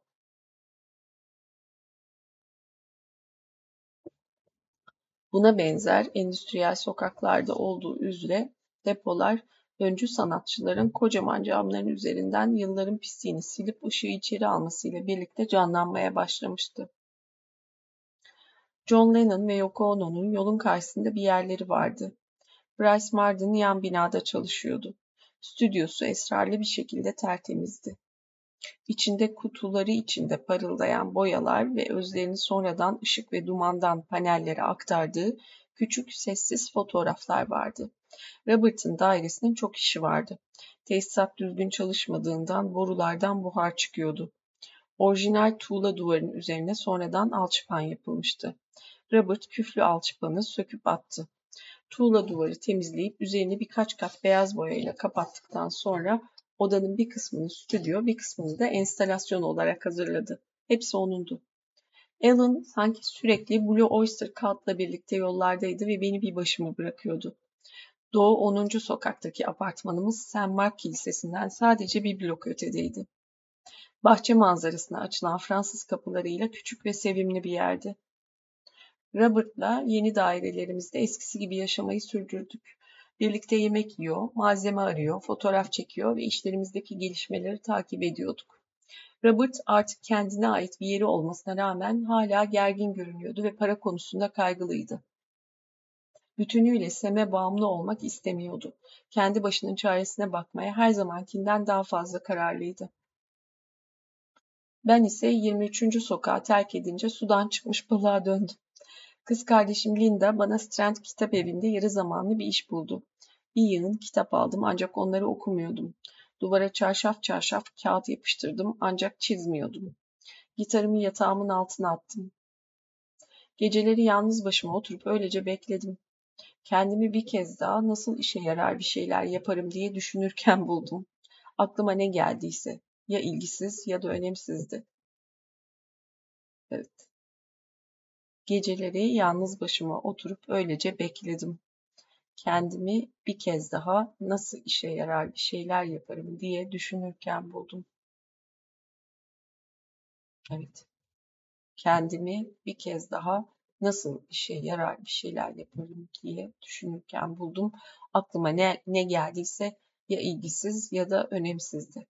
Buna benzer endüstriyel sokaklarda olduğu üzere depolar öncü sanatçıların kocaman camların üzerinden yılların pisliğini silip ışığı içeri almasıyla birlikte canlanmaya başlamıştı. John Lennon ve Yoko Ono'nun yolun karşısında bir yerleri vardı. Bryce Marden yan binada çalışıyordu. Stüdyosu esrarlı bir şekilde tertemizdi. İçinde kutuları içinde parıldayan boyalar ve özlerini sonradan ışık ve dumandan panellere aktardığı küçük sessiz fotoğraflar vardı. Robert'ın dairesinin çok işi vardı. Tesisat düzgün çalışmadığından borulardan buhar çıkıyordu. Orijinal tuğla duvarın üzerine sonradan alçıpan yapılmıştı. Robert küflü alçıpanı söküp attı. Tuğla duvarı temizleyip üzerine birkaç kat beyaz boyayla kapattıktan sonra odanın bir kısmını stüdyo, bir kısmını da enstalasyon olarak hazırladı. Hepsi onundu. Alan sanki sürekli Blue Oyster Cult'la birlikte yollardaydı ve beni bir başıma bırakıyordu. Doğu 10. sokaktaki apartmanımız St. Mark Kilisesi'nden sadece bir blok ötedeydi. Bahçe manzarasına açılan Fransız kapılarıyla küçük ve sevimli bir yerdi. Robert'la yeni dairelerimizde eskisi gibi yaşamayı sürdürdük. Birlikte yemek yiyor, malzeme arıyor, fotoğraf çekiyor ve işlerimizdeki gelişmeleri takip ediyorduk. Robert artık kendine ait bir yeri olmasına rağmen hala gergin görünüyordu ve para konusunda kaygılıydı. Bütünüyle Sem'e bağımlı olmak istemiyordu. Kendi başının çaresine bakmaya her zamankinden daha fazla kararlıydı. Ben ise 23. sokağı terk edince sudan çıkmış balığa döndüm. Kız kardeşim Linda bana Strand Kitap Evi'nde yarı zamanlı bir iş buldu. Bir yığın kitap aldım ancak onları okumuyordum. Duvara çarşaf çarşaf kağıt yapıştırdım ancak çizmiyordum. Gitarımı yatağımın altına attım. Geceleri yalnız başıma oturup öylece bekledim. Kendimi bir kez daha nasıl işe yarar bir şeyler yaparım diye düşünürken buldum. Aklıma ne geldiyse ya ilgisiz ya da önemsizdi. Evet. Geceleri yalnız başıma oturup öylece bekledim. Kendimi bir kez daha nasıl işe yarar bir şeyler yaparım diye düşünürken buldum. Evet. Kendimi bir kez daha nasıl işe yarar bir şeyler yaparım diye düşünürken buldum. Aklıma ne, ne geldiyse ya ilgisiz ya da önemsizdi.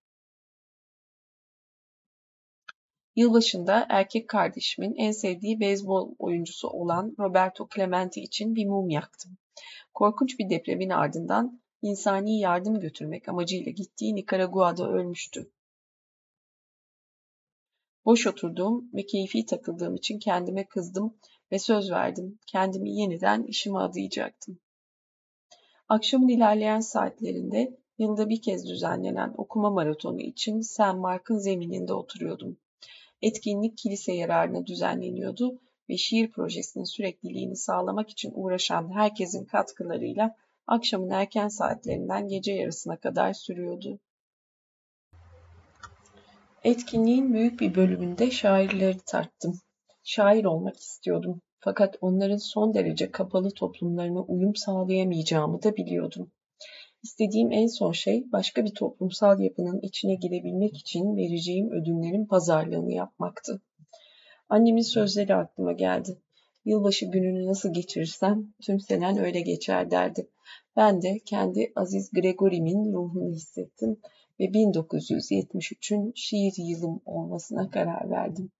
Yılbaşında erkek kardeşimin en sevdiği beyzbol oyuncusu olan Roberto Clemente için bir mum yaktım. Korkunç bir depremin ardından insani yardım götürmek amacıyla gittiği Nikaragua'da ölmüştü. Boş oturduğum ve keyfi takıldığım için kendime kızdım ve söz verdim. Kendimi yeniden işime adayacaktım. Akşamın ilerleyen saatlerinde yılda bir kez düzenlenen okuma maratonu için St. Mark'ın zemininde oturuyordum. Etkinlik kilise yararına düzenleniyordu ve şiir projesinin sürekliliğini sağlamak için uğraşan herkesin katkılarıyla akşamın erken saatlerinden gece yarısına kadar sürüyordu. Etkinliğin büyük bir bölümünde şairleri tarttım. Şair olmak istiyordum. Fakat onların son derece kapalı toplumlarına uyum sağlayamayacağımı da biliyordum. İstediğim en son şey başka bir toplumsal yapının içine girebilmek için vereceğim ödünlerin pazarlığını yapmaktı. Annemin sözleri aklıma geldi. Yılbaşı gününü nasıl geçirirsem tüm senen öyle geçer derdi. Ben de kendi Aziz Gregory'min ruhunu hissettim ve 1973'ün şiir yılım olmasına karar verdim.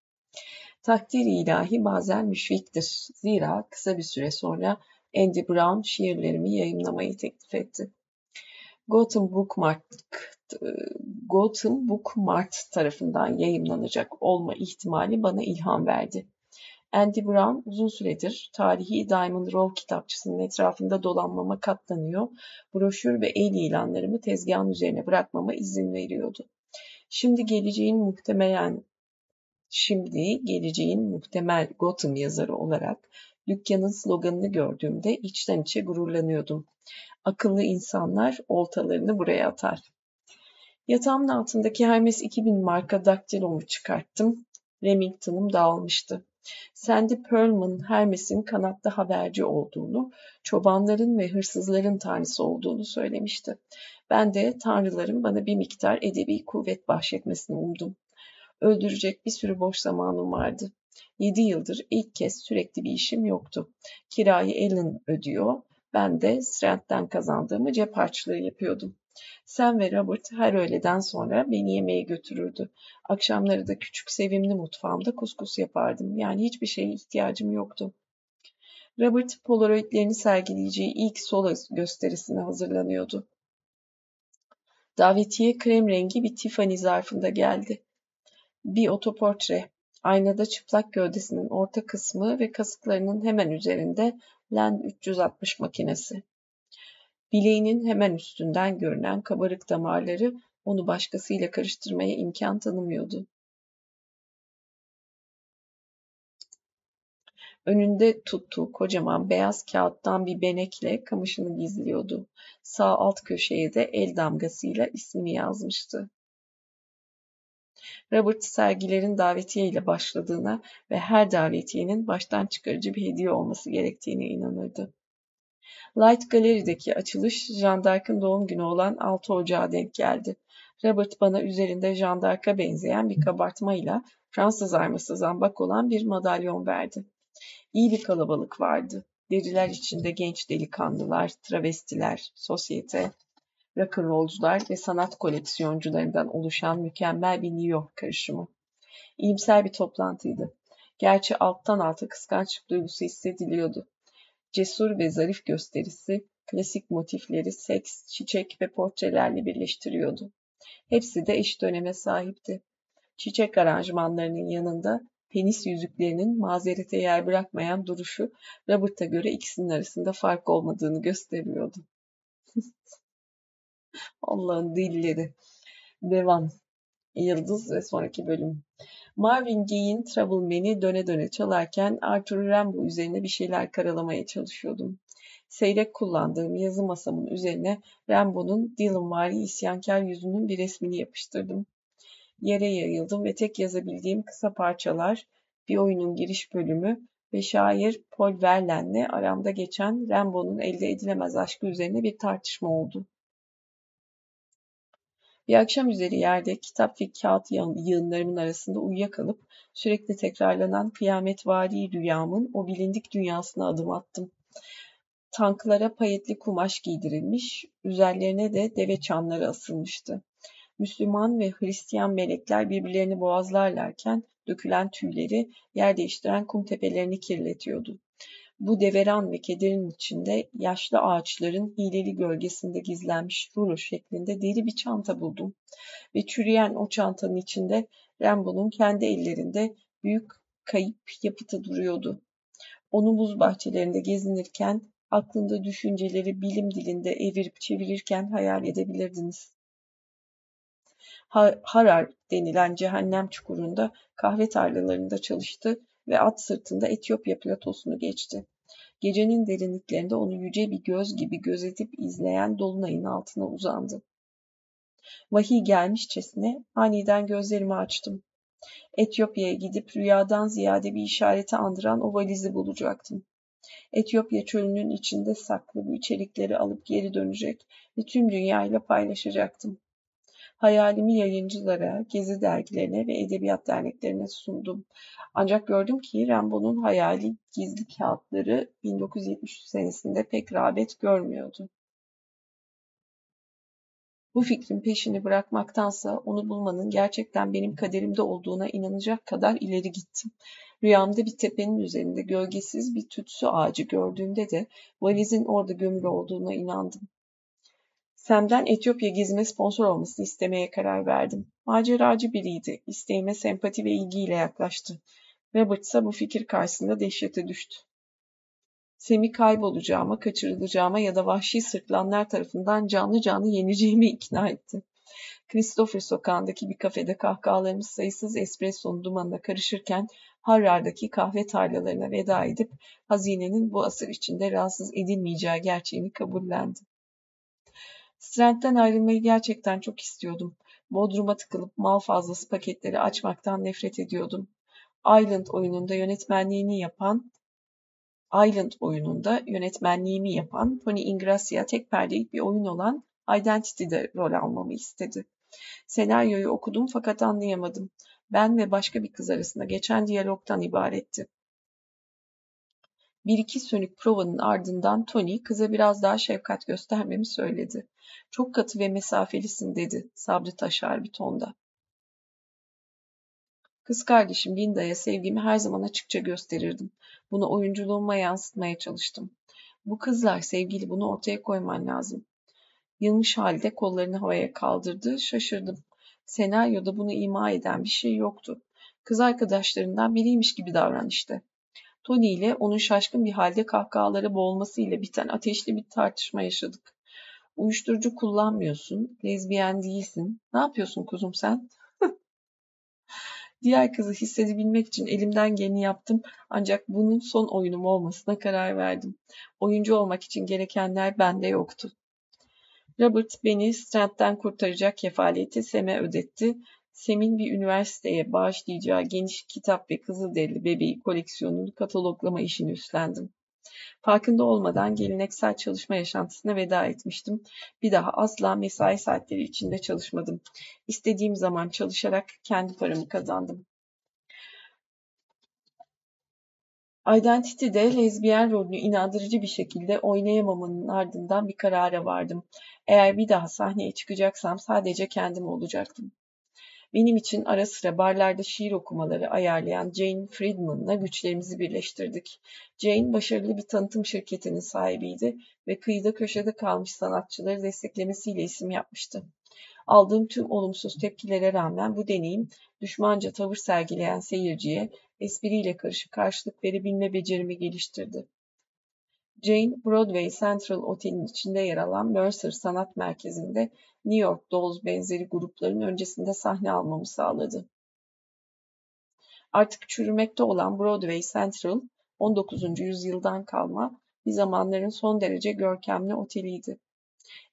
Takdir ilahi bazen müşfiktir. Zira kısa bir süre sonra Andy Brown şiirlerimi yayınlamayı teklif etti. Gotham Bookmart, Gotham Bookmart tarafından yayımlanacak olma ihtimali bana ilham verdi. Andy Brown uzun süredir tarihi Diamond Row kitapçısının etrafında dolanmama katlanıyor, broşür ve el ilanlarımı tezgahın üzerine bırakmama izin veriyordu. Şimdi geleceğin muhtemelen Şimdi geleceğin muhtemel Gotham yazarı olarak dükkanın sloganını gördüğümde içten içe gururlanıyordum. Akıllı insanlar oltalarını buraya atar. Yatağımın altındaki Hermes 2000 marka daktilomu çıkarttım. Remington'um dağılmıştı. Sandy Pearlman Hermes'in kanatlı haberci olduğunu, çobanların ve hırsızların tanrısı olduğunu söylemişti. Ben de tanrıların bana bir miktar edebi kuvvet bahşetmesini umdum. Öldürecek bir sürü boş zamanım vardı. Yedi yıldır ilk kez sürekli bir işim yoktu. Kirayı Ellen ödüyor, Ben de Strand'den kazandığımı cep harçlığı yapıyordum. Sam ve Robert her öğleden sonra beni yemeğe götürürdü. Akşamları da küçük sevimli mutfağımda kuskus yapardım. Yani hiçbir şeye ihtiyacım yoktu. Robert polaroidlerini sergileyeceği ilk solo gösterisine hazırlanıyordu. Davetiye krem rengi bir Tiffany zarfında geldi. Bir otoportre. Aynada çıplak gövdesinin orta kısmı ve kasıklarının hemen üzerinde Len 360 makinesi. Bileğinin hemen üstünden görünen kabarık damarları onu başkasıyla karıştırmaya imkan tanımıyordu. Önünde tuttuğu kocaman beyaz kağıttan bir benekle kamışını gizliyordu. Sağ alt köşeye de el damgasıyla ismini yazmıştı. Robert sergilerin davetiye ile başladığına ve her davetiyenin baştan çıkarıcı bir hediye olması gerektiğine inanırdı. Light Gallery'deki açılış Jean d'Arc'ın doğum günü olan 6 Ocağı denk geldi. Robert bana üzerinde Jean d'Arc'a benzeyen bir kabartmayla Fransız arması zambak olan bir madalyon verdi. İyi bir kalabalık vardı. Deriler içinde genç delikanlılar, travestiler, sosyete, rock'n'rollcular ve sanat koleksiyoncularından oluşan mükemmel bir New York karışımı. İyimser bir toplantıydı. Gerçi alttan alta kıskançlık duygusu hissediliyordu. Cesur ve zarif gösterisi, klasik motifleri seks, çiçek ve portrelerle birleştiriyordu. Hepsi de eş döneme sahipti. Çiçek aranjmanlarının yanında penis yüzüklerinin mazerete yer bırakmayan duruşu Robert'a göre ikisinin arasında fark olmadığını gösteriyordu. Allah'ın dilleri. Devam. Yıldız ve sonraki bölüm. Marvin Gaye'in Trouble Man'i döne döne çalarken Arthur Rimbaud üzerine bir şeyler karalamaya çalışıyordum. Seyrek kullandığım yazı masamın üzerine Rimbaud'un Dylanvari isyankar yüzünün bir resmini yapıştırdım. Yere yayıldım ve tek yazabildiğim kısa parçalar, bir oyunun giriş bölümü ve şair Paul Verlaine'le aramda geçen Rimbaud'un elde edilemez aşkı üzerine bir tartışma oldu. Bir akşam üzeri yerde kitap ve kağıt yığınlarımın arasında uyuyakalıp sürekli tekrarlanan kıyametvari rüyamın o bilindik dünyasına adım attım. Tanklara payetli kumaş giydirilmiş, üzerlerine de deve çanları asılmıştı. Müslüman ve Hristiyan melekler birbirlerini boğazlarlarken dökülen tüyleri yer değiştiren kum tepelerini kirletiyordu. Bu deveran ve kederin içinde yaşlı ağaçların hileli gölgesinde gizlenmiş rulo şeklinde deri bir çanta buldum. Ve çürüyen o çantanın içinde Rembo'nun kendi ellerinde büyük kayıp yapıtı duruyordu. Onu buz bahçelerinde gezinirken aklında düşünceleri bilim dilinde evirip çevirirken hayal edebilirdiniz. Harar denilen cehennem çukurunda kahve tarlalarında çalıştı ve at sırtında Etiyopya platosunu geçti. Gecenin derinliklerinde onu yüce bir göz gibi gözetip izleyen dolunayın altına uzandı. Vahiy gelmişçesine aniden gözlerimi açtım. Etiyopya'ya gidip rüyadan ziyade bir işareti andıran o valizi bulacaktım. Etiyopya çölünün içinde saklı bu içerikleri alıp geri dönecek ve tüm dünyayla paylaşacaktım. Hayalimi yayıncılara, gezi dergilerine ve edebiyat derneklerine sundum. Ancak gördüm ki Rimbaud'un hayali gizli kağıtları 1973 senesinde pek rağbet görmüyordu. Bu fikrin peşini bırakmaktansa onu bulmanın gerçekten benim kaderimde olduğuna inanacak kadar ileri gittim. Rüyamda bir tepenin üzerinde gölgesiz bir tütsü ağacı gördüğümde de valizin orada gömülü olduğuna inandım. Sem'den Etiyopya gezime sponsor olmasını istemeye karar verdim. Maceracı biriydi. İsteğime sempati ve ilgiyle yaklaştı. Robert ise bu fikir karşısında dehşete düştü. Sem'i kaybolacağıma, kaçırılacağıma ya da vahşi sırtlanlar tarafından canlı canlı yeneceğimi ikna etti. Christopher sokağındaki bir kafede kahkahalarımız sayısız espressonun dumanına karışırken Harrar'daki kahve tarlalarına veda edip hazinenin bu asır içinde rahatsız edilmeyeceği gerçeğini kabullendim. Strand'den ayrılmayı gerçekten çok istiyordum. Bodrum'a tıkılıp mal fazlası paketleri açmaktan nefret ediyordum. Island oyununda yönetmenliğini yapan Island oyununda yönetmenliğimi yapan Tony Ingrassia tek perdelik bir oyun olan Identity'de rol almamı istedi. Senaryoyu okudum fakat anlayamadım. Ben ve başka bir kız arasında geçen diyalogtan ibaretti. Bir iki sönük provanın ardından Tony kıza biraz daha şefkat göstermemi söyledi. Çok katı ve mesafelisin dedi sabrı taşar bir tonda. Kız kardeşim Linda'ya sevgimi her zaman açıkça gösterirdim. Bunu oyunculuğuma yansıtmaya çalıştım. Bu kızlar sevgili bunu ortaya koyman lazım. Yılmış halde kollarını havaya kaldırdı. Şaşırdım. Senaryoda bunu ima eden bir şey yoktu. Kız arkadaşlarından biriymiş gibi davran işte. Tony ile onun şaşkın bir halde kahkahaları boğulmasıyla biten ateşli bir tartışma yaşadık. Uyuşturucu kullanmıyorsun, lezbiyen değilsin. Ne yapıyorsun kuzum sen? Diğer kızı hissedebilmek için elimden geleni yaptım ancak bunun son oyunum olmasına karar verdim. Oyuncu olmak için gerekenler bende yoktu. Robert beni Strand'den kurtaracak kefaleti Sem'e ödetti. Sem'in bir üniversiteye bağışlayacağı geniş kitap ve Kızılderili bebeği koleksiyonunu kataloglama işini üstlendim. Farkında olmadan geleneksel çalışma yaşantısına veda etmiştim. Bir daha asla mesai saatleri içinde çalışmadım. İstediğim zaman çalışarak kendi paramı kazandım. Identity'de lezbiyen rolünü inandırıcı bir şekilde oynayamamanın ardından bir karara vardım. Eğer bir daha sahneye çıkacaksam sadece kendim olacaktım. Benim için ara sıra barlarda şiir okumaları ayarlayan Jane Friedman'la güçlerimizi birleştirdik. Jane başarılı bir tanıtım şirketinin sahibiydi ve kıyıda köşede kalmış sanatçıları desteklemesiyle isim yapmıştı. Aldığım tüm olumsuz tepkilere rağmen bu deneyim düşmanca tavır sergileyen seyirciye espriyle karışık karşılık verebilme becerimi geliştirdi. Jane, Broadway Central Otel'in içinde yer alan Mercer Sanat Merkezi'nde New York Dolls benzeri grupların öncesinde sahne almamı sağladı. Artık çürümekte olan Broadway Central, 19. yüzyıldan kalma bir zamanların son derece görkemli oteliydi.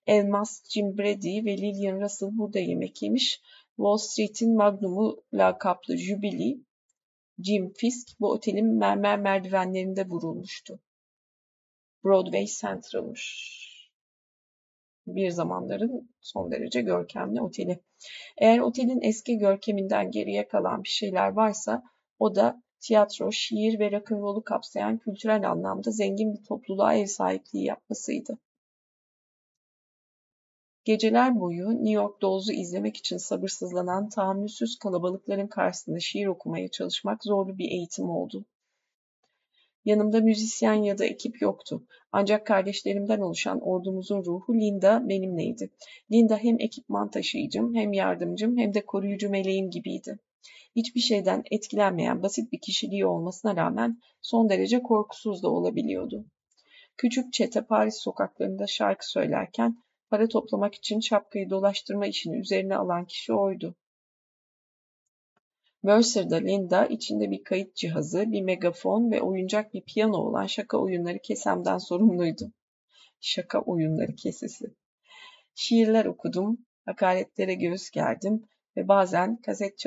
Elmas, Jim Brady ve Lillian Russell burada yemek yemiş. Wall Street'in magnumu lakaplı Jubilee, Jim Fisk bu otelin mermer merdivenlerinde vurulmuştu. Broadway Central'mış. Bir zamanların son derece görkemli oteli. Eğer otelin eski görkeminden geriye kalan bir şeyler varsa o da tiyatro, şiir ve rock'n'roll'u kapsayan kültürel anlamda zengin bir topluluğa ev sahipliği yapmasıydı. Geceler boyu New York Dolls'u izlemek için sabırsızlanan tahammülsüz kalabalıkların karşısında şiir okumaya çalışmak zorlu bir eğitim oldu. Yanımda müzisyen ya da ekip yoktu. Ancak kardeşlerimden oluşan ordumuzun ruhu Linda benimleydi. Linda hem ekipman taşıyıcım, hem yardımcım, hem de koruyucu meleğim gibiydi. Hiçbir şeyden etkilenmeyen basit bir kişiliği olmasına rağmen son derece korkusuz da olabiliyordu. Küçük çete Paris sokaklarında şarkı söylerken para toplamak için şapkayı dolaştırma işini üzerine alan kişi oydu. Mercer'da Linda içinde bir kayıt cihazı, bir megafon ve oyuncak bir piyano olan şaka oyunları kesemden sorumluydu. Şaka oyunları kesesi. Şiirler okudum, hakaretlere göğüs gerdim ve bazen kaset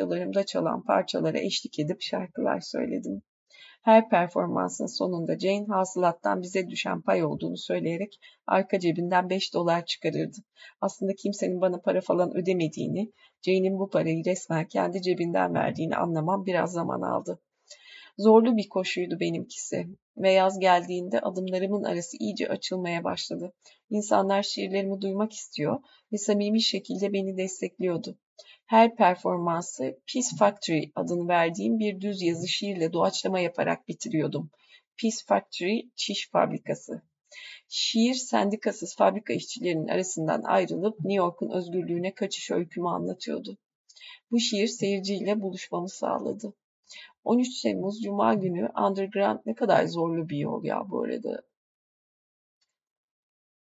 çalan parçalara eşlik edip şarkılar söyledim. Her performansın sonunda Jane hasılattan bize düşen pay olduğunu söyleyerek arka cebinden 5 dolar çıkarırdı. Aslında kimsenin bana para falan ödemediğini, Jane'in bu parayı resmen kendi cebinden verdiğini anlamam biraz zaman aldı. Zorlu bir koşuydu benimkisi ve yaz geldiğinde adımlarımın arası iyice açılmaya başladı. İnsanlar şiirlerimi duymak istiyor ve samimi şekilde beni destekliyordu. Her performansı Peace Factory adını verdiğim bir düz yazı şiirle doğaçlama yaparak bitiriyordum. Peace Factory Çiş Fabrikası. Şiir sendikasız fabrika işçilerinin arasından ayrılıp New York'un özgürlüğüne kaçış öykümü anlatıyordu. Bu şiir seyirciyle buluşmamı sağladı. 13 Temmuz Cuma günü Underground ne kadar zorlu bir yol ya bu arada.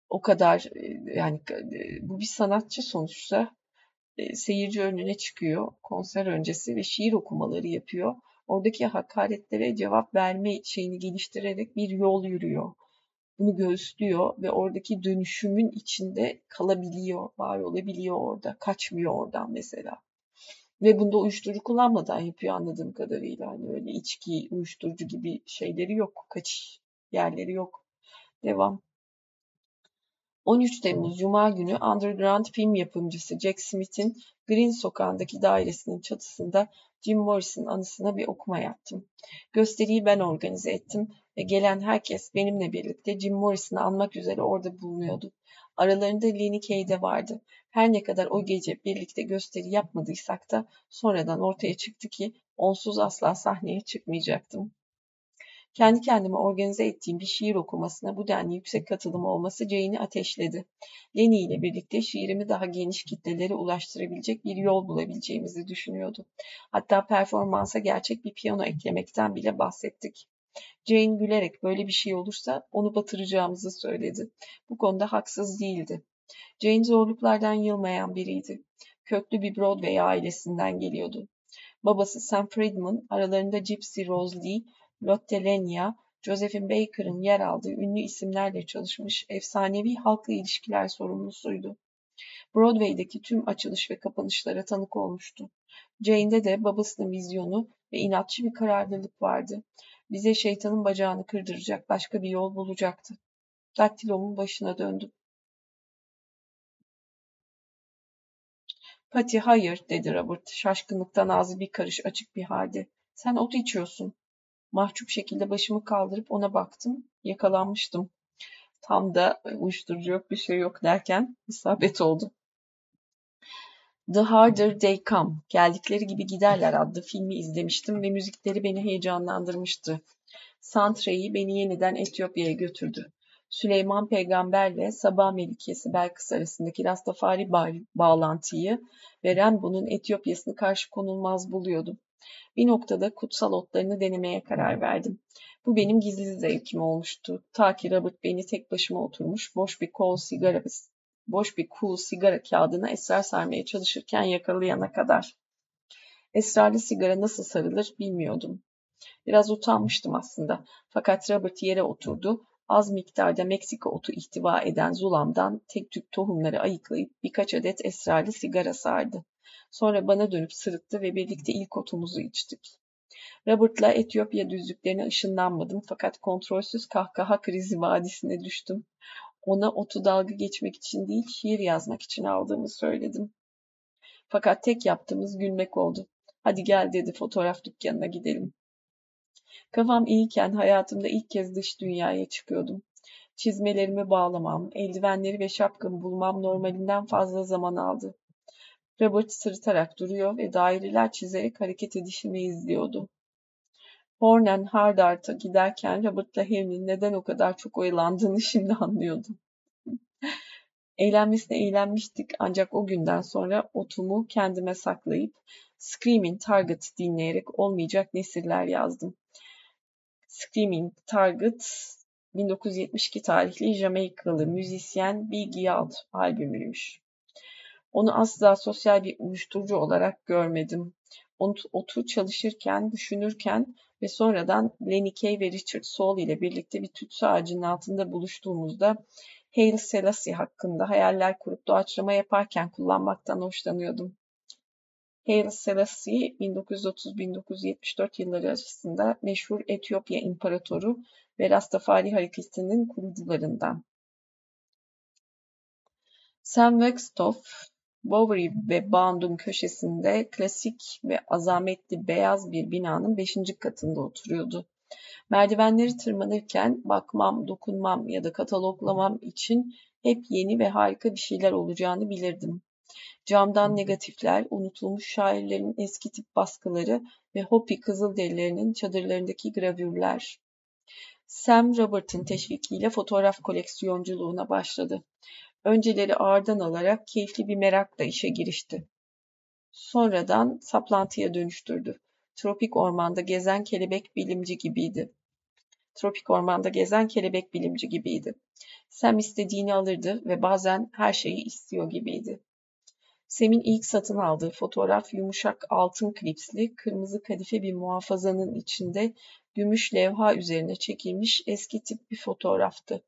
O kadar yani bu bir sanatçı sonuçta e, seyirci önüne çıkıyor konser öncesi ve şiir okumaları yapıyor. Oradaki hakaretlere cevap verme şeyini geliştirerek bir yol yürüyor. Bunu göğüslüyor ve oradaki dönüşümün içinde kalabiliyor, var olabiliyor orada. Kaçmıyor oradan mesela. Ve bunda uyuşturucu kullanmadan yapıyor anladığım kadarıyla. Hani öyle içki, uyuşturucu gibi şeyleri yok. Kaçış yerleri yok. Devam. 13 Temmuz Cuma günü underground film yapımcısı Jack Smith'in Green Sokağı'ndaki dairesinin çatısında Jim Morrison anısına bir okuma yaptım. Gösteriyi ben organize ettim ve gelen herkes benimle birlikte Jim Morrison'ı anmak üzere orada bulunuyordu. Aralarında Lenny Kay de vardı. Her ne kadar o gece birlikte gösteri yapmadıysak da sonradan ortaya çıktı ki onsuz asla sahneye çıkmayacaktım. Kendi kendime organize ettiğim bir şiir okumasına bu denli yüksek katılım olması Jane'i ateşledi. Lenny ile birlikte şiirimi daha geniş kitlelere ulaştırabilecek bir yol bulabileceğimizi düşünüyordu. Hatta performansa gerçek bir piyano eklemekten bile bahsettik. Jane gülerek böyle bir şey olursa onu batıracağımızı söyledi. Bu konuda haksız değildi. Jane zorluklardan yılmayan biriydi. Köklü bir Broadway ailesinden geliyordu. Babası Sam Friedman, aralarında Gypsy Rose Lee, Lotte Lenya, Josephine Baker'ın yer aldığı ünlü isimlerle çalışmış efsanevi halkla ilişkiler sorumlusuydu. Broadway'deki tüm açılış ve kapanışlara tanık olmuştu. Jane'de de babasının vizyonu ve inatçı bir kararlılık vardı. Bize şeytanın bacağını kırdıracak başka bir yol bulacaktı. Daktilomun başına döndüm. Pati hayır dedi Robert şaşkınlıktan ağzı bir karış açık bir halde. Sen ot içiyorsun. Mahcup şekilde başımı kaldırıp ona baktım. Yakalanmıştım. Tam da uyuşturucu yok bir şey yok derken isabet oldu. The Harder They Come, Geldikleri Gibi Giderler adlı filmi izlemiştim ve müzikleri beni heyecanlandırmıştı. Santre'yi beni yeniden Etiyopya'ya götürdü. Süleyman Peygamberle Sabah Melikesi Belkıs arasındaki Rastafari ba bağlantıyı ve Rembo'nun Etiyopya'sını karşı konulmaz buluyordum. Bir noktada kutsal otlarını denemeye karar verdim. Bu benim gizli zevkim olmuştu. Ta ki Robert beni tek başıma oturmuş boş bir kol sigara boş bir cool sigara kağıdına esrar sarmaya çalışırken yakalayana kadar. Esrarlı sigara nasıl sarılır bilmiyordum. Biraz utanmıştım aslında. Fakat Robert yere oturdu. Az miktarda Meksika otu ihtiva eden zulamdan tek tük tohumları ayıklayıp birkaç adet esrarlı sigara sardı. Sonra bana dönüp sırıttı ve birlikte ilk otumuzu içtik. Robert'la Etiyopya düzlüklerine ışınlanmadım fakat kontrolsüz kahkaha krizi vadisine düştüm. Ona otu dalga geçmek için değil, şiir yazmak için aldığımı söyledim. Fakat tek yaptığımız gülmek oldu. Hadi gel dedi fotoğraf dükkanına gidelim. Kafam iyiyken hayatımda ilk kez dış dünyaya çıkıyordum. Çizmelerimi bağlamam, eldivenleri ve şapkamı bulmam normalinden fazla zaman aldı. Robert sırıtarak duruyor ve daireler çizerek hareket edişimi izliyordu. Hornen Hardart'a giderken Robert'la Harry'nin neden o kadar çok oyalandığını şimdi anlıyordum. Eğlenmesine eğlenmiştik ancak o günden sonra otumu kendime saklayıp Screaming Target dinleyerek olmayacak nesiller yazdım. Screaming Target 1972 tarihli Jamaikalı müzisyen Biggie Out albümüymüş. Onu asla sosyal bir uyuşturucu olarak görmedim. Otur çalışırken, düşünürken ve sonradan Lenny Kay ve Richard Saul ile birlikte bir tütsü ağacının altında buluştuğumuzda Haile Selassie hakkında hayaller kurup doğaçlama yaparken kullanmaktan hoşlanıyordum. Haile Selassie 1930-1974 yılları arasında meşhur Etiyopya İmparatoru ve Rastafari hareketinin kurucularından. Sam Wextoff, Bowery ve Bandung köşesinde klasik ve azametli beyaz bir binanın beşinci katında oturuyordu. Merdivenleri tırmanırken bakmam, dokunmam ya da kataloglamam için hep yeni ve harika bir şeyler olacağını bilirdim. Camdan negatifler, unutulmuş şairlerin eski tip baskıları ve Hopi Kızılderililerinin çadırlarındaki gravürler. Sam Robert'ın teşvikiyle fotoğraf koleksiyonculuğuna başladı. Önceleri ağırdan alarak keyifli bir merakla işe girişti. Sonradan saplantıya dönüştürdü. Tropik ormanda gezen kelebek bilimci gibiydi. Tropik ormanda gezen kelebek bilimci gibiydi. Sam istediğini alırdı ve bazen her şeyi istiyor gibiydi. Sem'in ilk satın aldığı fotoğraf yumuşak altın klipsli, kırmızı kadife bir muhafazanın içinde gümüş levha üzerine çekilmiş eski tip bir fotoğraftı.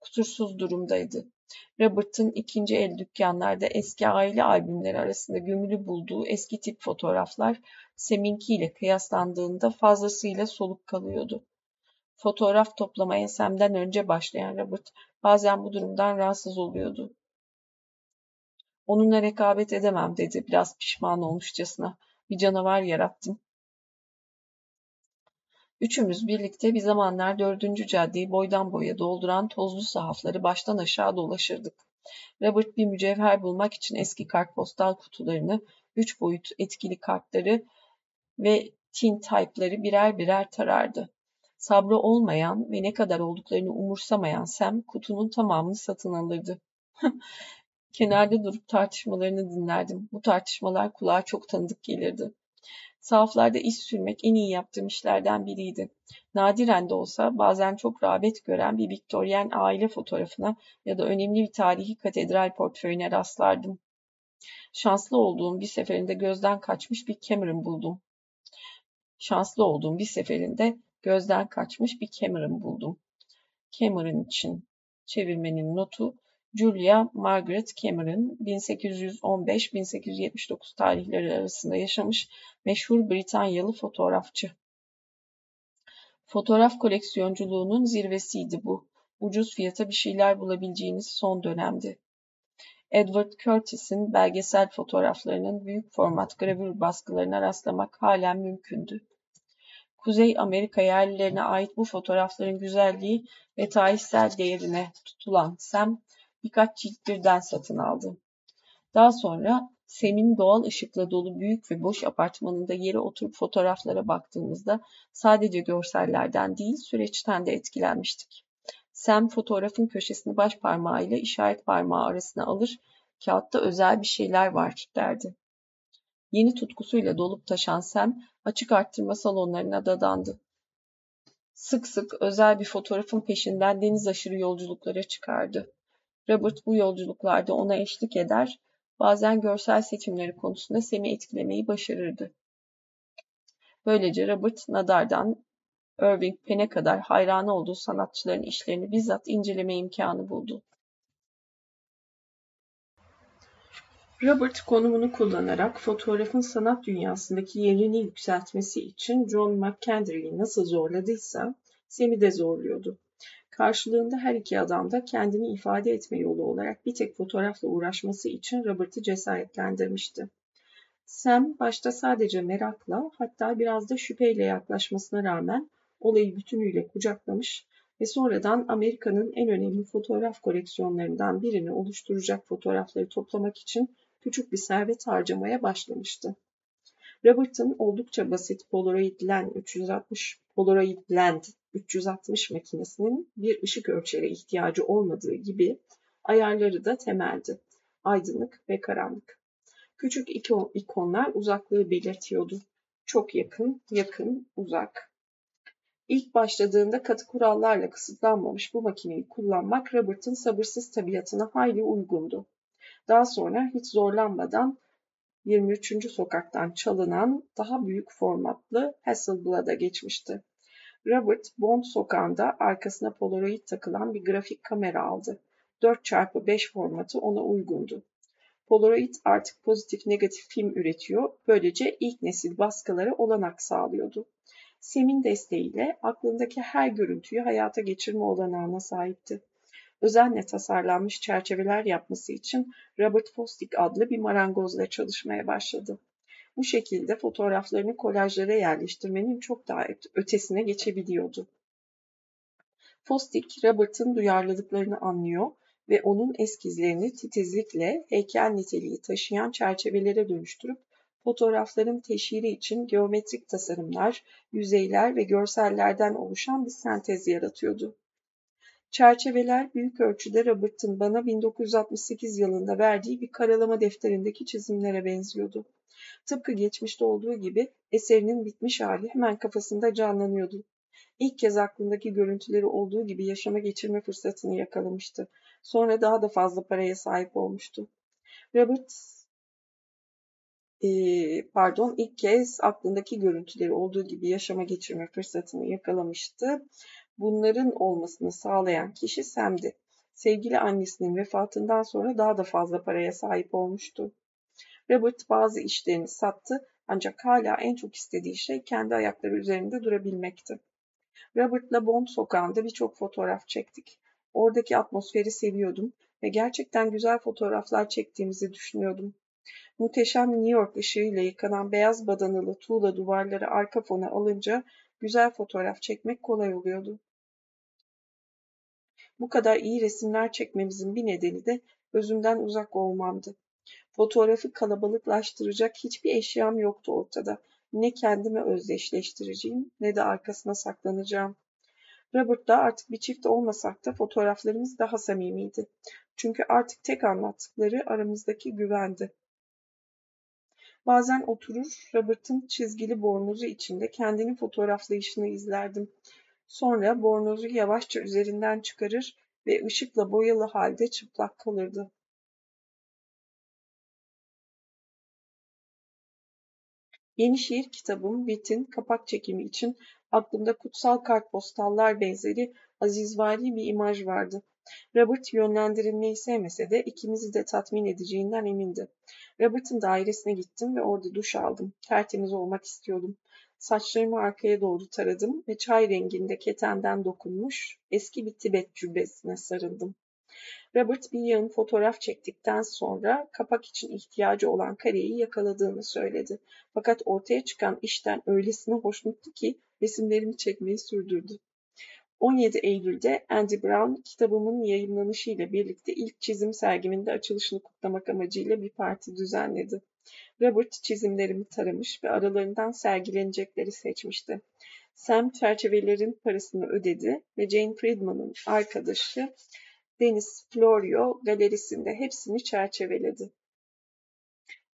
Kusursuz durumdaydı. Robert'ın ikinci el dükkanlarda eski aile albümleri arasında gömülü bulduğu eski tip fotoğraflar Sem'inki ile kıyaslandığında fazlasıyla soluk kalıyordu. Fotoğraf toplamaya ensemden önce başlayan Robert bazen bu durumdan rahatsız oluyordu. Onunla rekabet edemem dedi biraz pişman olmuşçasına. Bir canavar yarattım. Üçümüz birlikte bir zamanlar dördüncü caddeyi boydan boya dolduran tozlu sahafları baştan aşağı dolaşırdık. Robert bir mücevher bulmak için eski kartpostal kutularını, üç boyut etkili kartları ve tin type'ları birer birer tarardı. Sabrı olmayan ve ne kadar olduklarını umursamayan Sam kutunun tamamını satın alırdı. Kenarda durup tartışmalarını dinlerdim. Bu tartışmalar kulağa çok tanıdık gelirdi. Sahaflarda iş sürmek en iyi yaptığım işlerden biriydi. Nadiren de olsa bazen çok rağbet gören bir Viktoryen aile fotoğrafına ya da önemli bir tarihi katedral portföyüne rastlardım. Şanslı olduğum bir seferinde gözden kaçmış bir Cameron buldum. Şanslı olduğum bir seferinde gözden kaçmış bir Cameron buldum. Cameron için çevirmenin notu Julia Margaret Cameron 1815-1879 tarihleri arasında yaşamış meşhur Britanyalı fotoğrafçı. Fotoğraf koleksiyonculuğunun zirvesiydi bu. Ucuz fiyata bir şeyler bulabileceğiniz son dönemdi. Edward Curtis'in belgesel fotoğraflarının büyük format gravür baskılarına rastlamak halen mümkündü. Kuzey Amerika yerlilerine ait bu fotoğrafların güzelliği ve tarihsel değerine tutulan Sam birkaç cilt birden satın aldı. Daha sonra Sem'in doğal ışıkla dolu büyük ve boş apartmanında yere oturup fotoğraflara baktığımızda sadece görsellerden değil süreçten de etkilenmiştik. Sam fotoğrafın köşesini baş parmağıyla işaret parmağı arasına alır, kağıtta özel bir şeyler var derdi. Yeni tutkusuyla dolup taşan Sam açık arttırma salonlarına dadandı. Sık sık özel bir fotoğrafın peşinden deniz aşırı yolculuklara çıkardı. Robert bu yolculuklarda ona eşlik eder, bazen görsel seçimleri konusunda Sam'i etkilemeyi başarırdı. Böylece Robert Nadar'dan Irving Penn'e kadar hayranı olduğu sanatçıların işlerini bizzat inceleme imkanı buldu. Robert konumunu kullanarak fotoğrafın sanat dünyasındaki yerini yükseltmesi için John McKendry'i nasıl zorladıysa Sam'i de zorluyordu. Karşılığında her iki adam da kendini ifade etme yolu olarak bir tek fotoğrafla uğraşması için Robert'ı cesaretlendirmişti. Sam başta sadece merakla hatta biraz da şüpheyle yaklaşmasına rağmen olayı bütünüyle kucaklamış ve sonradan Amerika'nın en önemli fotoğraf koleksiyonlarından birini oluşturacak fotoğrafları toplamak için küçük bir servet harcamaya başlamıştı. Robert'ın oldukça basit Polaroid Land 360 Polaroid Land 360 makinesinin bir ışık ölçeri ihtiyacı olmadığı gibi ayarları da temeldi. Aydınlık ve karanlık. Küçük ikonlar uzaklığı belirtiyordu. Çok yakın, yakın, uzak. İlk başladığında katı kurallarla kısıtlanmamış bu makineyi kullanmak Robert'ın sabırsız tabiatına hayli uygundu. Daha sonra hiç zorlanmadan 23. sokaktan çalınan daha büyük formatlı Hasselblad'a geçmişti. Robert Bond sokağında arkasına Polaroid takılan bir grafik kamera aldı. 4x5 formatı ona uygundu. Polaroid artık pozitif negatif film üretiyor. Böylece ilk nesil baskılara olanak sağlıyordu. Sem'in desteğiyle aklındaki her görüntüyü hayata geçirme olanağına sahipti. Özenle tasarlanmış çerçeveler yapması için Robert Fosdick adlı bir marangozla çalışmaya başladı. Bu şekilde fotoğraflarını kolajlara yerleştirmenin çok daha ötesine geçebiliyordu. Fosdick, Robert'ın duyarlılıklarını anlıyor ve onun eskizlerini titizlikle heykel niteliği taşıyan çerçevelere dönüştürüp fotoğrafların teşhiri için geometrik tasarımlar, yüzeyler ve görsellerden oluşan bir sentez yaratıyordu. Çerçeveler büyük ölçüde Robert'ın bana 1968 yılında verdiği bir karalama defterindeki çizimlere benziyordu. Tıpkı geçmişte olduğu gibi eserinin bitmiş hali hemen kafasında canlanıyordu. İlk kez aklındaki görüntüleri olduğu gibi yaşama geçirme fırsatını yakalamıştı. Sonra daha da fazla paraya sahip olmuştu. Robert pardon ilk kez aklındaki görüntüleri olduğu gibi yaşama geçirme fırsatını yakalamıştı. Bunların olmasını sağlayan kişi Sam'di. Sevgili annesinin vefatından sonra daha da fazla paraya sahip olmuştu. Robert bazı işlerini sattı ancak hala en çok istediği şey kendi ayakları üzerinde durabilmekti. Robert'la Bond sokağında birçok fotoğraf çektik. Oradaki atmosferi seviyordum ve gerçekten güzel fotoğraflar çektiğimizi düşünüyordum. Muhteşem New York ışığıyla yıkanan beyaz badanalı tuğla duvarları arka fona alınca güzel fotoğraf çekmek kolay oluyordu. Bu kadar iyi resimler çekmemizin bir nedeni de özümden uzak olmamdı. Fotoğrafı kalabalıklaştıracak hiçbir eşyam yoktu ortada. Ne kendime özdeşleştireceğim ne de arkasına saklanacağım. Robert'la artık bir çift olmasak da fotoğraflarımız daha samimiydi. Çünkü artık tek anlattıkları aramızdaki güvendi. Bazen oturur, Robert'ın çizgili bornozu içinde kendini fotoğraflayışını izlerdim. Sonra bornozu yavaşça üzerinden çıkarır ve ışıkla boyalı halde çıplak kalırdı. Yeni şiir kitabım Witt'in kapak çekimi için aklımda kutsal kartpostallar benzeri azizvari bir imaj vardı. Robert yönlendirilmeyi sevmese de ikimizi de tatmin edeceğinden emindi. Robert'ın dairesine gittim ve orada duş aldım. Tertemiz olmak istiyordum. Saçlarımı arkaya doğru taradım ve çay renginde ketenden dokunmuş eski bir Tibet cübbesine sarıldım. Robert bir yığın fotoğraf çektikten sonra kapak için ihtiyacı olan kareyi yakaladığını söyledi. Fakat ortaya çıkan işten öylesine hoşnuttu ki resimlerimi çekmeyi sürdürdü. 17 Eylül'de Andy Brown kitabımın yayınlanışıyla birlikte ilk çizim sergimin de açılışını kutlamak amacıyla bir parti düzenledi. Robert çizimlerimi taramış ve aralarından sergilenecekleri seçmişti. Sam çerçevelerin parasını ödedi ve Jane Friedman'ın arkadaşı Deniz Florio galerisinde hepsini çerçeveledi.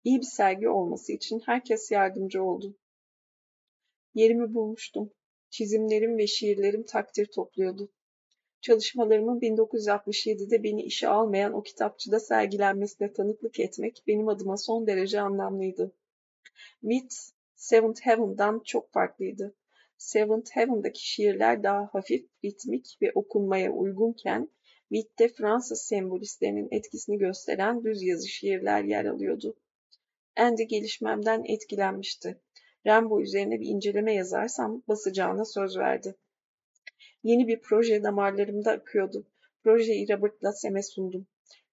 İyi bir sergi olması için herkes yardımcı oldu. Yerimi bulmuştum. Çizimlerim ve şiirlerim takdir topluyordu. Çalışmalarımın 1967'de beni işe almayan o kitapçıda sergilenmesine tanıklık etmek benim adıma son derece anlamlıydı. Wit, Seventh Heaven'dan çok farklıydı. Seventh Heaven'daki şiirler daha hafif, ritmik ve okunmaya uygunken Witt'te Fransız sembolistlerinin etkisini gösteren düz yazı şiirler yer alıyordu. Andy gelişmemden etkilenmişti. Rambo üzerine bir inceleme yazarsam basacağına söz verdi. Yeni bir proje damarlarımda akıyordu. Projeyi Robert Lassem'e sundum.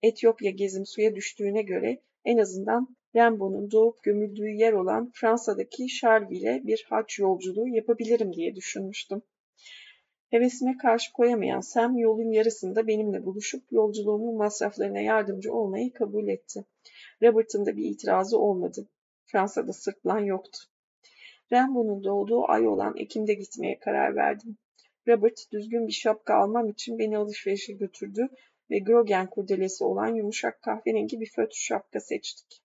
Etiyopya gezim suya düştüğüne göre en azından Rambo'nun doğup gömüldüğü yer olan Fransa'daki Charleville'e bir haç yolculuğu yapabilirim diye düşünmüştüm. Hevesime karşı koyamayan Sam yolun yarısında benimle buluşup yolculuğumun masraflarına yardımcı olmayı kabul etti. Robert'ın da bir itirazı olmadı. Fransa'da sırtlan yoktu. Rambo'nun doğduğu ay olan Ekim'de gitmeye karar verdim. Robert düzgün bir şapka almam için beni alışverişe götürdü ve Grogen kurdelesi olan yumuşak kahverengi bir fötr şapka seçtik.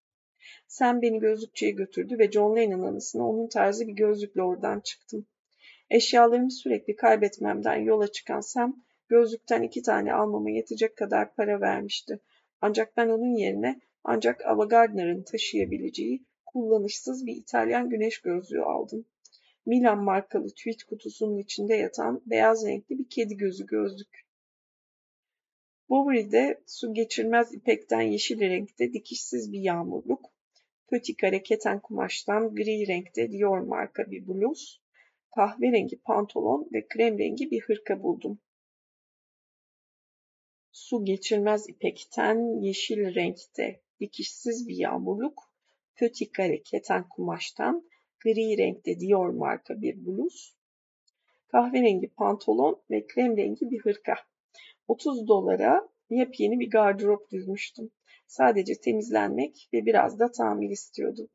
Sam beni gözlükçüye götürdü ve John Lennon anısına onun tarzı bir gözlükle oradan çıktım. Eşyalarımı sürekli kaybetmemden yola çıkan Sam, gözlükten iki tane almama yetecek kadar para vermişti. Ancak ben onun yerine ancak Ava Gardner'ın taşıyabileceği kullanışsız bir İtalyan güneş gözlüğü aldım. Milan markalı tweet kutusunun içinde yatan beyaz renkli bir kedi gözü gözlük. Bowery'de su geçirmez ipekten yeşil renkte dikişsiz bir yağmurluk, pötikare keten kumaştan gri renkte Dior marka bir bluz, kahverengi pantolon ve krem rengi bir hırka buldum. Su geçirmez ipekten yeşil renkte dikişsiz bir yağmurluk, pötikare keten kumaştan gri renkte Dior marka bir bluz, kahverengi pantolon ve krem rengi bir hırka. 30 dolara yepyeni bir gardırop düzmüştüm. Sadece temizlenmek ve biraz da tamir istiyordum.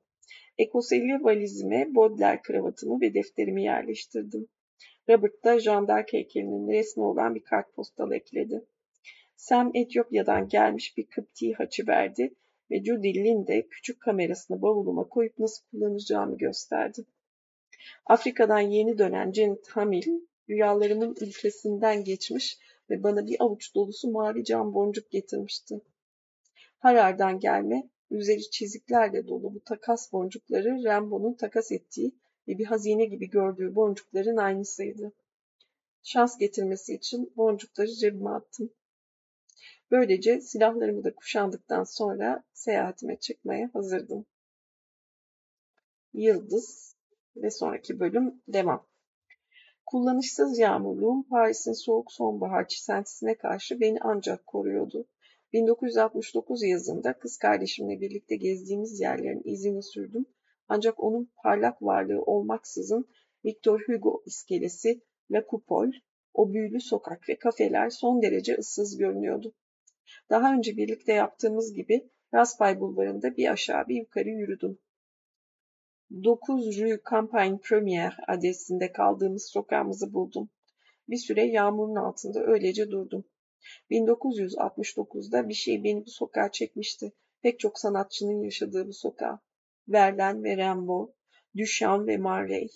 Ekoseli valizime Baudelaire kravatımı ve defterimi yerleştirdim. Robert da Jean d'Arc heykelinin resmi olan bir kartpostal ekledi. Sam Etiyopya'dan gelmiş bir Kıpti haçı verdi ve Judy Lynn de küçük kamerasını bavuluma koyup nasıl kullanacağımı gösterdi. Afrika'dan yeni dönen Janet Hamil, rüyalarımın ülkesinden geçmiş ve bana bir avuç dolusu mavi cam boncuk getirmişti. Harar'dan gelme, üzeri çiziklerle dolu bu takas boncukları Rambo'nun takas ettiği ve bir hazine gibi gördüğü boncukların aynısıydı. Şans getirmesi için boncukları cebime attım. Böylece silahlarımı da kuşandıktan sonra seyahatime çıkmaya hazırdım. Yıldız ve sonraki bölüm devam. Kullanışsız yağmurluğum Paris'in soğuk sonbahar çisentisine karşı beni ancak koruyordu. 1969 yazında kız kardeşimle birlikte gezdiğimiz yerlerin izini sürdüm. Ancak onun parlak varlığı olmaksızın Victor Hugo iskelesi, La Coupole, o büyülü sokak ve kafeler son derece ıssız görünüyordu. Daha önce birlikte yaptığımız gibi Raspail Bulvarı'nda bir aşağı bir yukarı yürüdüm. 9 Rue Campagne Première adresinde kaldığımız sokağımızı buldum. Bir süre yağmurun altında öylece durdum. 1969'da bir şey beni bu sokağa çekmişti. Pek çok sanatçının yaşadığı bu sokağa. Verlaine ve Rimbaud, Duchamp ve Marley.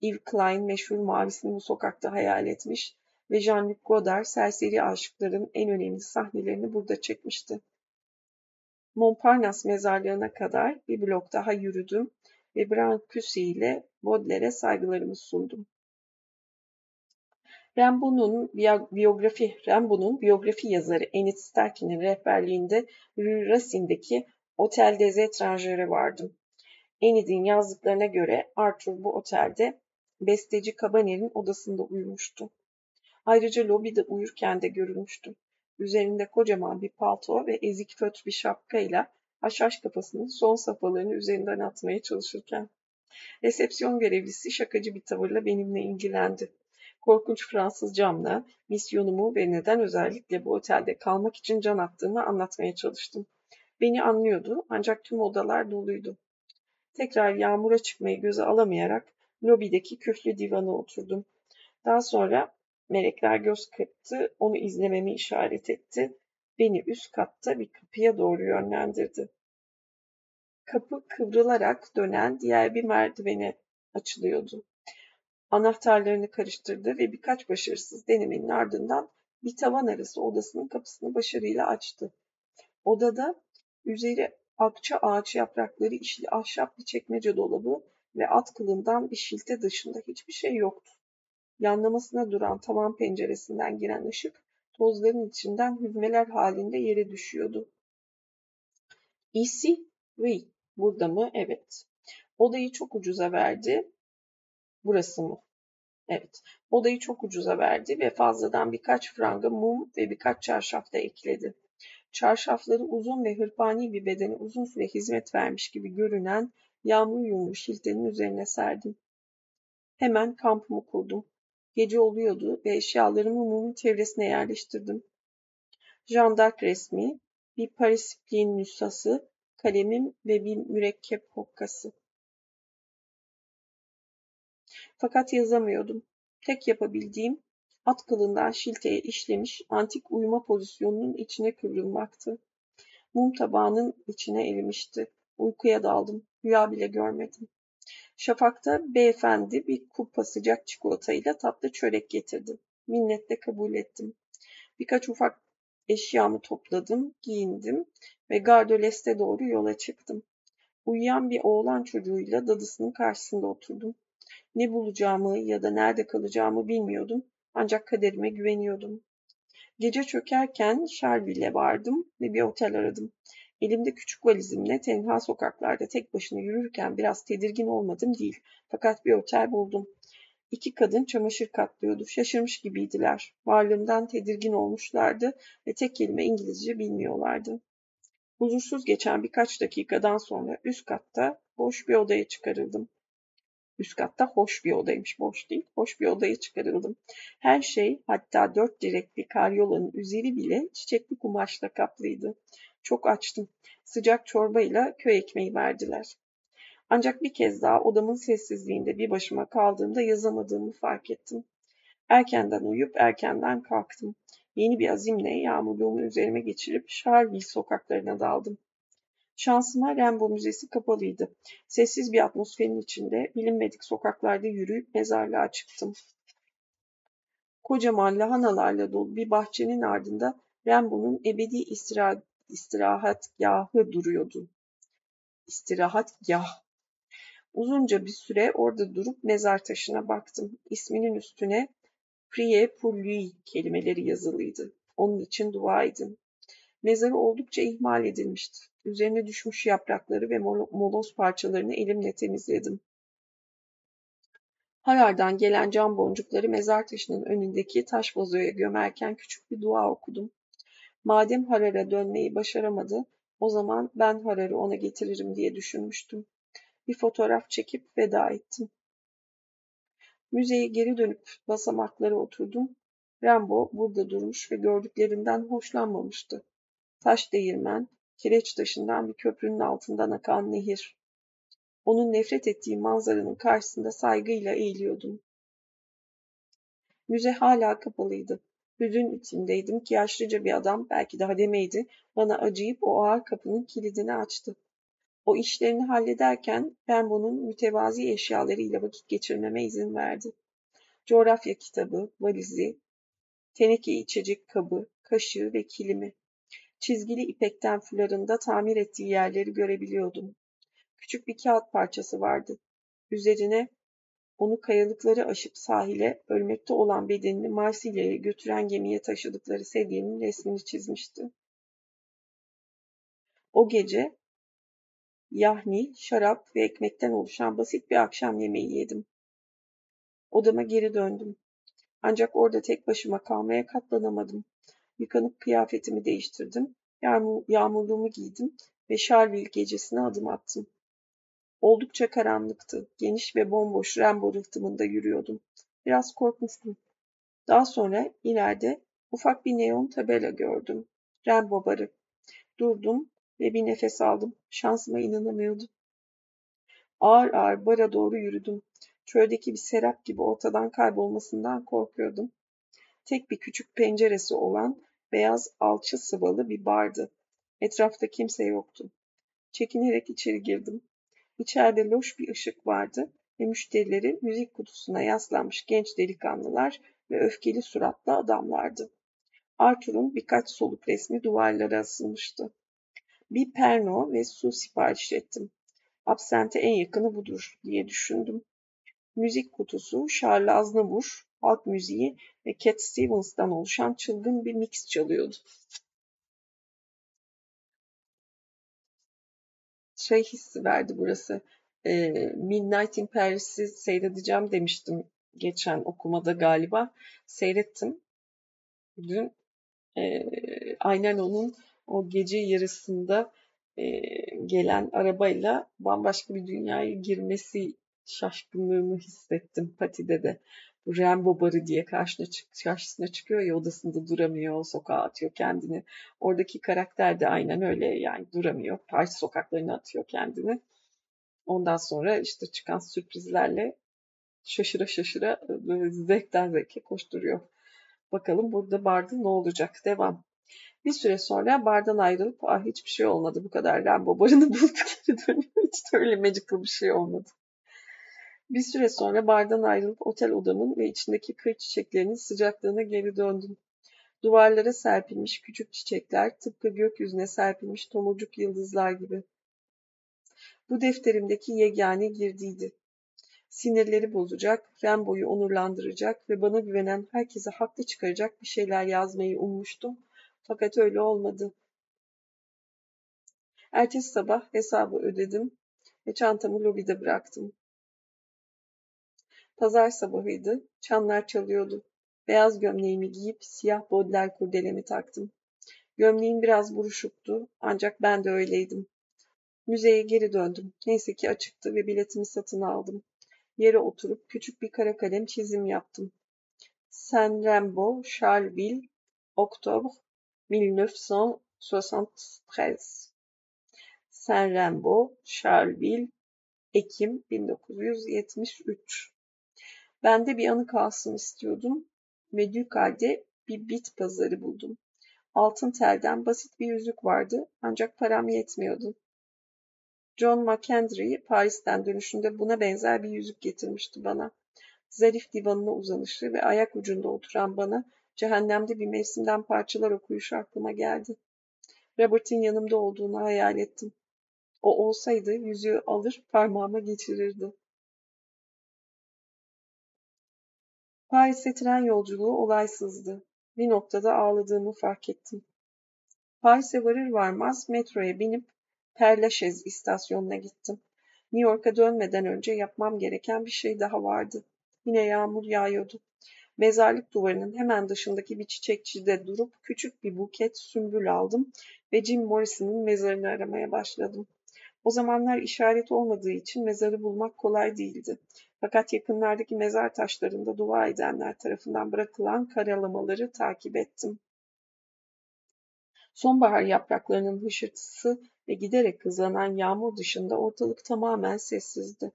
Yves Klein meşhur mavisini bu sokakta hayal etmiş ve Jean-Luc Godard serseri aşıkların en önemli sahnelerini burada çekmişti. Montparnasse mezarlığına kadar bir blok daha yürüdüm ve Brancusi ile Baudelaire'e saygılarımı sundum. Rimbaud'un biyografi, Rimbaud'un biyografi yazarı Enid Starkin'in rehberliğinde Rue Racine'deki Hotel des Étrangers vardım. Enid'in yazdıklarına göre Arthur bu otelde besteci Cabanet'in odasında uyumuştu. Ayrıca lobide uyurken de görülmüştü. Üzerinde kocaman bir palto ve ezik föt bir şapkayla haşhaş kafasının son safhalarını üzerinden atmaya çalışırken. Resepsiyon görevlisi şakacı bir tavırla benimle ilgilendi. Korkunç Fransız camla misyonumu ve neden özellikle bu otelde kalmak için can attığımı anlatmaya çalıştım. Beni anlıyordu ancak tüm odalar doluydu. Tekrar yağmura çıkmayı göze alamayarak lobideki küflü divana oturdum. Daha sonra melekler göz kırptı, onu izlememi işaret etti. Beni üst katta bir kapıya doğru yönlendirdi. Kapı kıvrılarak dönen diğer bir merdivene açılıyordu. Anahtarlarını karıştırdı ve birkaç başarısız denemenin ardından bir tavan arası odasının kapısını başarıyla açtı. Odada üzeri akça ağaç yaprakları işli ahşap bir çekmece dolabı ve at kılından bir şilte dışında hiçbir şey yoktu. Yanlamasına duran tavan penceresinden giren ışık tozların içinden hüzmeler halinde yere düşüyordu. Ici? Oui. Burada mı? Evet. Odayı çok ucuza verdi. Burası mı? Evet. Odayı çok ucuza verdi ve fazladan birkaç franga mum ve birkaç çarşaf da ekledi. Çarşafları uzun ve hırpani bir bedene uzun süre hizmet vermiş gibi görünen yağmur yumru şiltenin üzerine serdim. Hemen kampımı kurdum. Gece oluyordu ve eşyalarımı mumun çevresine yerleştirdim. Jandark resmi, bir Parisplin nüshası, kalemim ve bir mürekkep hokkası. Fakat yazamıyordum. Tek yapabildiğim at kılından şilteye işlemiş antik uyuma pozisyonunun içine kıvrılmaktı. Mum tabağının içine erimişti. Uykuya daldım. Rüya bile görmedim. Şafakta beyefendi bir kupa sıcak çikolatayla tatlı çörek getirdi. Minnetle kabul ettim. Birkaç ufak eşyamı topladım, giyindim ve Gardoles'te doğru yola çıktım. Uyuyan bir oğlan çocuğuyla dadısının karşısında oturdum. Ne bulacağımı ya da nerede kalacağımı bilmiyordum ancak kaderime güveniyordum. Gece çökerken Shelby'le vardım ve bir otel aradım. Elimde küçük valizimle tenha sokaklarda tek başına yürürken biraz tedirgin olmadım değil. Fakat bir otel buldum. İki kadın çamaşır katlıyordu. Şaşırmış gibiydiler. Varlığımdan tedirgin olmuşlardı ve tek kelime İngilizce bilmiyorlardı. Huzursuz geçen birkaç dakikadan sonra üst katta boş bir odaya çıkarıldım. Üst katta hoş bir odaymış, boş değil. Hoş bir odaya çıkarıldım. Her şey hatta dört direkli karyolanın üzeri bile çiçekli kumaşla kaplıydı. Çok açtım. Sıcak çorbayla köy ekmeği verdiler. Ancak bir kez daha odamın sessizliğinde bir başıma kaldığımda yazamadığımı fark ettim. Erkenden uyuyup erkenden kalktım. Yeni bir azimle yağmurluğumu üzerime geçirip Charleville sokaklarına daldım. Şansıma Rembo Müzesi kapalıydı. Sessiz bir atmosferin içinde bilinmedik sokaklarda yürüyüp mezarlığa çıktım. Kocaman lahanalarla dolu bir bahçenin ardında Rembo'nun ebedi istira istirahatgahı duruyordu. İstirahatgah. Uzunca bir süre orada durup mezar taşına baktım. İsminin üstüne Priye pour kelimeleri yazılıydı. Onun için dua edin. Mezarı oldukça ihmal edilmişti. Üzerine düşmüş yaprakları ve moloz parçalarını elimle temizledim. Harar'dan gelen cam boncukları mezar taşının önündeki taş vazoya gömerken küçük bir dua okudum. Madem Harar'a dönmeyi başaramadı, o zaman ben Harar'ı ona getiririm diye düşünmüştüm. Bir fotoğraf çekip veda ettim. Müzeye geri dönüp basamaklara oturdum. Rambo burada durmuş ve gördüklerinden hoşlanmamıştı. Taş değirmen, kireç taşından bir köprünün altından akan nehir. Onun nefret ettiği manzaranın karşısında saygıyla eğiliyordum. Müze hala kapalıydı. Hüzün içindeydim ki yaşlıca bir adam, belki de hademeydi, bana acıyıp o ağır kapının kilidini açtı. O işlerini hallederken Rambo'nun mütevazi eşyalarıyla vakit geçirmeme izin verdi. Coğrafya kitabı, valizi, teneke içecek kabı, kaşığı ve kilimi. Çizgili ipekten fularında tamir ettiği yerleri görebiliyordum. Küçük bir kağıt parçası vardı. Üzerine onu kayalıkları aşıp sahile ölmekte olan bedenini Marsilya'ya götüren gemiye taşıdıkları sedyenin resmini çizmişti. O gece yahni, şarap ve ekmekten oluşan basit bir akşam yemeği yedim. Odama geri döndüm. Ancak orada tek başıma kalmaya katlanamadım. Yıkanıp kıyafetimi değiştirdim, yağmur, yağmurluğumu giydim ve Charleville gecesine adım attım. Oldukça karanlıktı. Geniş ve bomboş Rembo rıhtımında yürüyordum. Biraz korkmuştum. Daha sonra ileride ufak bir neon tabela gördüm. Rembo barı. Durdum ve bir nefes aldım. Şansıma inanamıyordum. Ağır ağır bara doğru yürüdüm. Çöldeki bir serap gibi ortadan kaybolmasından korkuyordum. Tek bir küçük penceresi olan beyaz alçı sıvalı bir bardı. Etrafta kimse yoktu. Çekinerek içeri girdim. İçeride loş bir ışık vardı ve müşterileri müzik kutusuna yaslanmış genç delikanlılar ve öfkeli suratlı adamlardı. Arthur'un birkaç soluk resmi duvarlara asılmıştı. Bir perno ve su sipariş ettim. Absente en yakını budur diye düşündüm. Müzik kutusu Charles Aznavour, halk müziği ve Cat Stevens'tan oluşan çılgın bir mix çalıyordu. Şey hissi verdi burası. E, Midnight in Paris'i seyredeceğim demiştim geçen okumada galiba. Seyrettim. Dün e, aynen onun o gece yarısında e, gelen arabayla bambaşka bir dünyaya girmesi şaşkınlığını hissettim Pati'de de. Bu Rambo barı diye karşına, çık karşısına çıkıyor ya odasında duramıyor, sokağa atıyor kendini. Oradaki karakter de aynen öyle yani duramıyor. Paris sokaklarına atıyor kendini. Ondan sonra işte çıkan sürprizlerle şaşıra şaşıra böyle zevkten zevke koşturuyor. Bakalım burada barda ne olacak? Devam. Bir süre sonra bardan ayrılıp ah hiçbir şey olmadı bu kadar Rambo barını bulduk geri dönüyor. Hiç de öyle magical bir şey olmadı. Bir süre sonra bardan ayrılıp otel odamın ve içindeki kır çiçeklerinin sıcaklığına geri döndüm. Duvarlara serpilmiş küçük çiçekler tıpkı gökyüzüne serpilmiş tomurcuk yıldızlar gibi. Bu defterimdeki yegane girdiydi. Sinirleri bozacak, Rembo'yu onurlandıracak ve bana güvenen herkese haklı çıkaracak bir şeyler yazmayı ummuştum. Fakat öyle olmadı. Ertesi sabah hesabı ödedim ve çantamı lobide bıraktım. Pazar sabahıydı. Çanlar çalıyordu. Beyaz gömleğimi giyip siyah bodler kurdelemi taktım. Gömleğim biraz buruşuktu ancak ben de öyleydim. Müzeye geri döndüm. Neyse ki açıktı ve biletimi satın aldım. Yere oturup küçük bir kara kalem çizim yaptım. Saint Rambo, Charleville, Oktobre 1973. Saint Rambo, Charleville, Ekim 1973. Ben de bir anı kalsın istiyordum ve Ducal'de bir bit pazarı buldum. Altın telden basit bir yüzük vardı ancak param yetmiyordu. John McKendry Paris'ten dönüşünde buna benzer bir yüzük getirmişti bana. Zarif divanına uzanışı ve ayak ucunda oturan bana cehennemde bir mevsimden parçalar okuyuşu aklıma geldi. Robert'in yanımda olduğunu hayal ettim. O olsaydı yüzüğü alır parmağıma geçirirdi. Paris'e tren yolculuğu olaysızdı. Bir noktada ağladığımı fark ettim. Paris'e varır varmaz metroya binip Lachaise istasyonuna gittim. New York'a dönmeden önce yapmam gereken bir şey daha vardı. Yine yağmur yağıyordu. Mezarlık duvarının hemen dışındaki bir çiçekçide durup küçük bir buket sümbül aldım ve Jim Morrison'ın mezarını aramaya başladım. O zamanlar işaret olmadığı için mezarı bulmak kolay değildi. Fakat yakınlardaki mezar taşlarında dua edenler tarafından bırakılan karalamaları takip ettim. Sonbahar yapraklarının hışırtısı ve giderek hızlanan yağmur dışında ortalık tamamen sessizdi.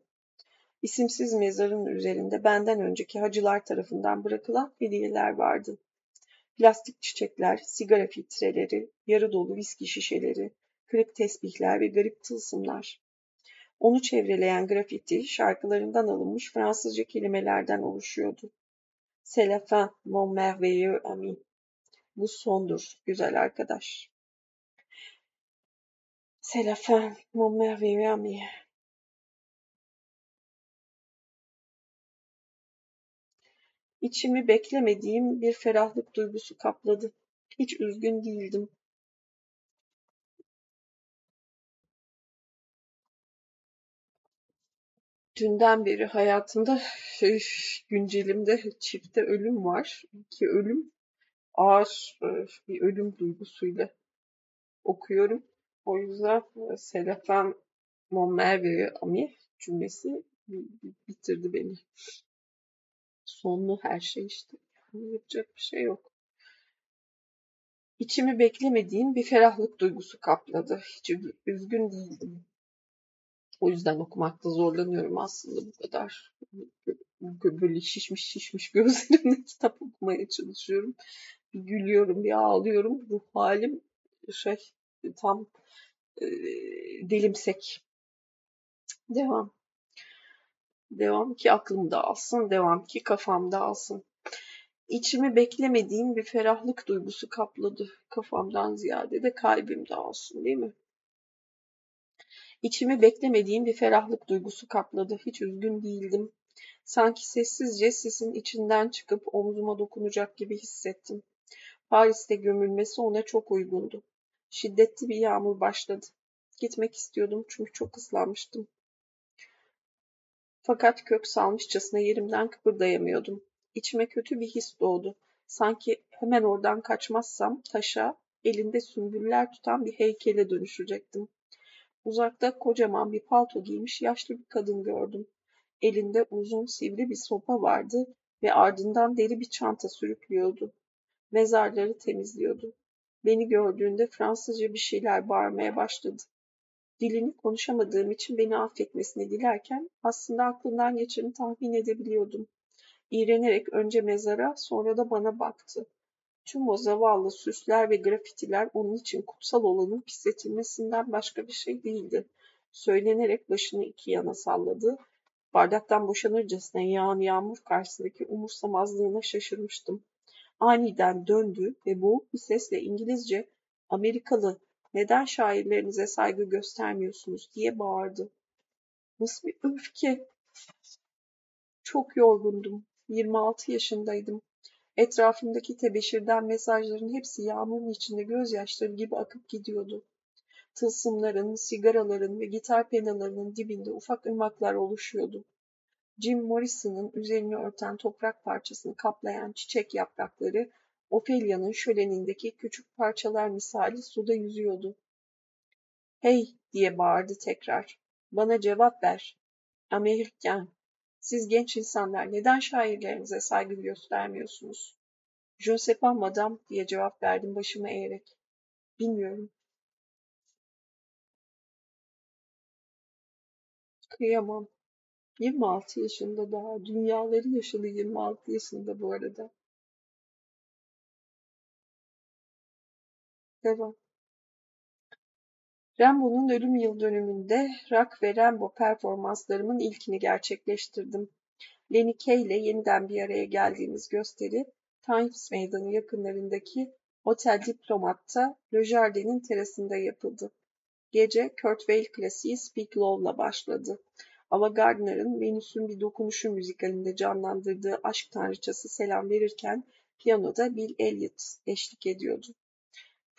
İsimsiz mezarın üzerinde benden önceki hacılar tarafından bırakılan hediyeler vardı. Plastik çiçekler, sigara filtreleri, yarı dolu viski şişeleri, kırık tesbihler ve garip tılsımlar. Onu çevreleyen grafiti şarkılarından alınmış Fransızca kelimelerden oluşuyordu. C'est la fin, mon merveilleux ami. Bu sondur, güzel arkadaş. C'est la fin, mon merveilleux ami. İçimi beklemediğim bir ferahlık duygusu kapladı. Hiç üzgün değildim. Dünden beri hayatımda güncelimde çifte ölüm var. İki ölüm ağır e, bir ölüm duygusuyla okuyorum. O yüzden e, Selafen Mon Merveille Ami cümlesi bitirdi beni. Sonlu her şey işte. Yapacak bir şey yok. İçimi beklemediğim bir ferahlık duygusu kapladı. Hiç üzgün değildim. O yüzden okumakta zorlanıyorum aslında bu kadar. Böyle şişmiş şişmiş gözlerimle kitap okumaya çalışıyorum. Bir gülüyorum, bir ağlıyorum. Ruh halim şey tam e, delimsek. Devam. Devam ki aklım dağılsın, devam ki kafam dağılsın. İçimi beklemediğim bir ferahlık duygusu kapladı. Kafamdan ziyade de kalbim dağılsın değil mi? İçimi beklemediğim bir ferahlık duygusu kapladı. Hiç üzgün değildim. Sanki sessizce sisin içinden çıkıp omzuma dokunacak gibi hissettim. Paris'te gömülmesi ona çok uygundu. Şiddetli bir yağmur başladı. Gitmek istiyordum çünkü çok ıslanmıştım. Fakat kök salmışçasına yerimden kıpırdayamıyordum. İçime kötü bir his doğdu. Sanki hemen oradan kaçmazsam taşa, elinde sümbüller tutan bir heykele dönüşecektim. Uzakta kocaman bir palto giymiş yaşlı bir kadın gördüm. Elinde uzun sivri bir sopa vardı ve ardından deri bir çanta sürüklüyordu. Mezarları temizliyordu. Beni gördüğünde Fransızca bir şeyler bağırmaya başladı. Dilini konuşamadığım için beni affetmesini dilerken aslında aklından geçeni tahmin edebiliyordum. İğrenerek önce mezara sonra da bana baktı. Tüm o zavallı süsler ve grafitiler onun için kutsal olanın pisletilmesinden başka bir şey değildi. Söylenerek başını iki yana salladı. Bardaktan boşanırcasına yağan yağmur karşısındaki umursamazlığına şaşırmıştım. Aniden döndü ve boğuk bir sesle İngilizce Amerikalı neden şairlerinize saygı göstermiyorsunuz diye bağırdı. Nasıl bir öfke. Çok yorgundum. 26 yaşındaydım. Etrafımdaki tebeşirden mesajların hepsi yağmurun içinde gözyaşları gibi akıp gidiyordu. Tılsımların, sigaraların ve gitar penalarının dibinde ufak ırmaklar oluşuyordu. Jim Morrison'ın üzerini örten toprak parçasını kaplayan çiçek yaprakları Ophelia'nın şölenindeki küçük parçalar misali suda yüzüyordu. Hey diye bağırdı tekrar. Bana cevap ver. Amerikan. Siz genç insanlar neden şairlerinize saygı göstermiyorsunuz? Je sais pas diye cevap verdim başımı eğerek. Bilmiyorum. Kıyamam. 26 yaşında daha. Dünyaları yaşadı 26 yaşında bu arada. Devam. Rambo'nun ölüm yıl dönümünde rock ve Rambo performanslarımın ilkini gerçekleştirdim. Lenny Kay ile yeniden bir araya geldiğimiz gösteri Times Meydanı yakınlarındaki Otel Diplomat'ta Le Jardin'in terasında yapıldı. Gece Kurt Weill klasiği Speak Low'la başladı. Ava Gardner'ın Venüs'ün bir dokunuşu müzikalinde canlandırdığı aşk tanrıçası selam verirken piyanoda Bill Elliot eşlik ediyordu.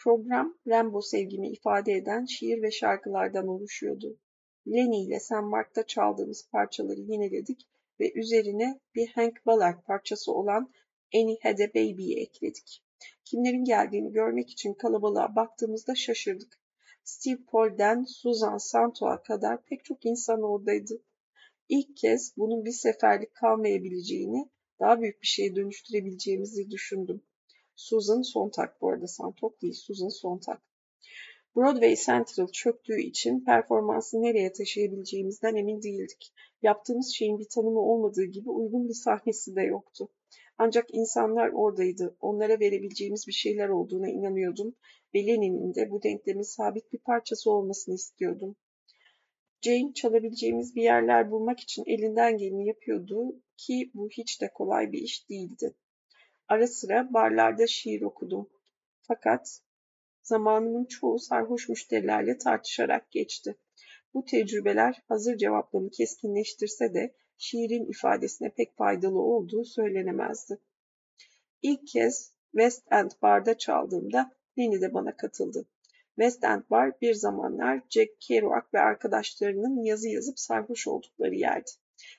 Program Rambo sevgimi ifade eden şiir ve şarkılardan oluşuyordu. Lenny ile St. Mark'ta çaldığımız parçaları yineledik ve üzerine bir Hank Ballard parçası olan Annie Had a Baby'yi ekledik. Kimlerin geldiğini görmek için kalabalığa baktığımızda şaşırdık. Steve Paul'den Susan Santo'a kadar pek çok insan oradaydı. İlk kez bunun bir seferlik kalmayabileceğini, daha büyük bir şeye dönüştürebileceğimizi düşündüm. Susan Sontag bu arada Santok değil, Susan Sontag. Broadway Central çöktüğü için performansı nereye taşıyabileceğimizden emin değildik. Yaptığımız şeyin bir tanımı olmadığı gibi uygun bir sahnesi de yoktu. Ancak insanlar oradaydı. Onlara verebileceğimiz bir şeyler olduğuna inanıyordum ve Lenin'in de bu denklemin sabit bir parçası olmasını istiyordum. Jane çalabileceğimiz bir yerler bulmak için elinden geleni yapıyordu ki bu hiç de kolay bir iş değildi. Ara sıra barlarda şiir okudum. Fakat zamanımın çoğu sarhoş müşterilerle tartışarak geçti. Bu tecrübeler hazır cevaplarını keskinleştirse de şiirin ifadesine pek faydalı olduğu söylenemezdi. İlk kez West End Bar'da çaldığımda Lenny de bana katıldı. West End Bar bir zamanlar Jack Kerouac ve arkadaşlarının yazı yazıp sarhoş oldukları yerdi.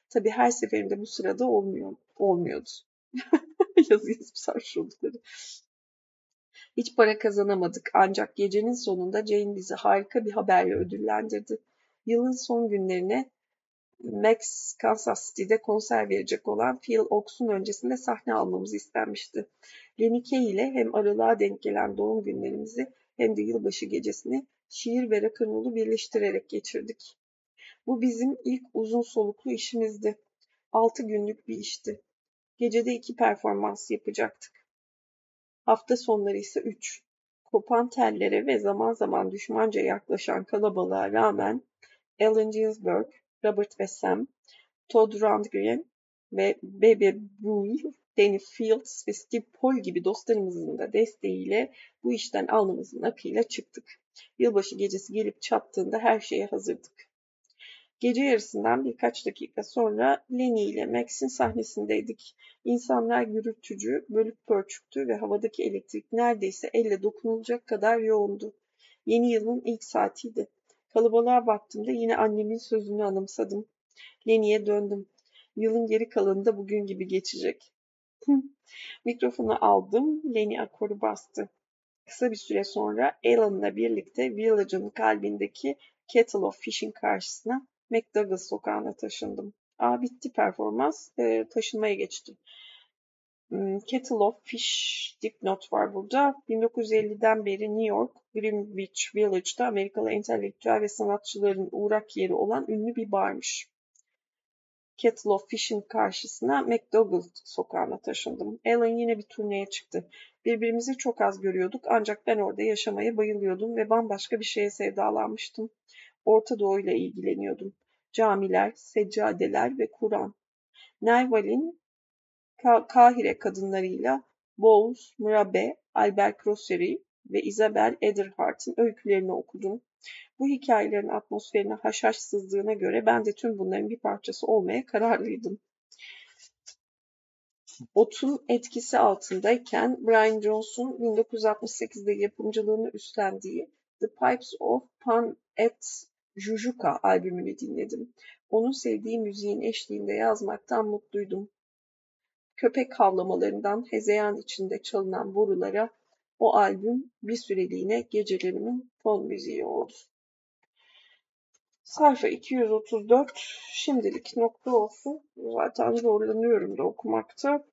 Tabi her seferinde bu sırada olmuyor, olmuyordu. yazı yazıp sarhoş oldukları. Hiç para kazanamadık ancak gecenin sonunda Jane bizi harika bir haberle ödüllendirdi. Yılın son günlerine Max Kansas City'de konser verecek olan Phil Oakes'un öncesinde sahne almamız istenmişti. Kay ile hem aralığa denk gelen doğum günlerimizi hem de yılbaşı gecesini şiir ve rock'n'roll'u birleştirerek geçirdik. Bu bizim ilk uzun soluklu işimizdi. Altı günlük bir işti. Gecede iki performans yapacaktık. Hafta sonları ise üç. Kopan tellere ve zaman zaman düşmanca yaklaşan kalabalığa rağmen Allen Ginsberg, Robert ve Sam, Todd Rundgren ve Bebe Buell, Danny Fields ve Steve Paul gibi dostlarımızın da desteğiyle bu işten alnımızın akıyla çıktık. Yılbaşı gecesi gelip çattığında her şeye hazırdık. Gece yarısından birkaç dakika sonra Lenny ile Max'in sahnesindeydik. İnsanlar gürültücü, bölük pörçüktü ve havadaki elektrik neredeyse elle dokunulacak kadar yoğundu. Yeni yılın ilk saatiydi. Kalabalığa baktığımda yine annemin sözünü anımsadım. Lenny'e döndüm. Yılın geri kalanı da bugün gibi geçecek. Mikrofonu aldım. Lenny akoru bastı. Kısa bir süre sonra Alan'la birlikte Village'ın kalbindeki Kettle of Fish'in karşısına McDougall sokağına taşındım. Aa bitti performans. E, taşınmaya geçtim. Hmm, Kettle of Fish dipnot var burada. 1950'den beri New York, Greenwich Village'da Amerikalı entelektüel ve sanatçıların uğrak yeri olan ünlü bir barmış. Kettle of Fish'in karşısına McDougall sokağına taşındım. Alan yine bir turneye çıktı. Birbirimizi çok az görüyorduk ancak ben orada yaşamaya bayılıyordum ve bambaşka bir şeye sevdalanmıştım. Orta Doğu ile ilgileniyordum. Camiler, seccadeler ve Kur'an. Nerval'in Kahire kadınlarıyla Bowles, Murabe, Albert Grosseri ve Isabel Eberhardt'ın öykülerini okudum. Bu hikayelerin atmosferine haşhaş sızdığına göre ben de tüm bunların bir parçası olmaya kararlıydım. Ot'un etkisi altındayken Brian Jones'un 1968'de yapımcılığını üstlendiği The Pipes of Pan et Jujuka albümünü dinledim. Onun sevdiği müziğin eşliğinde yazmaktan mutluydum. Köpek havlamalarından hezeyan içinde çalınan borulara o albüm bir süreliğine gecelerimin fon müziği oldu. Sayfa 234 şimdilik nokta olsun. Zaten zorlanıyorum da okumakta.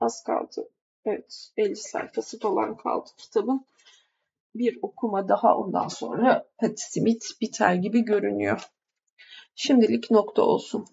Az kaldı. Evet 50 sayfası falan kaldı kitabın. Bir okuma daha ondan sonra Patti Smith biter gibi görünüyor. Şimdilik nokta olsun.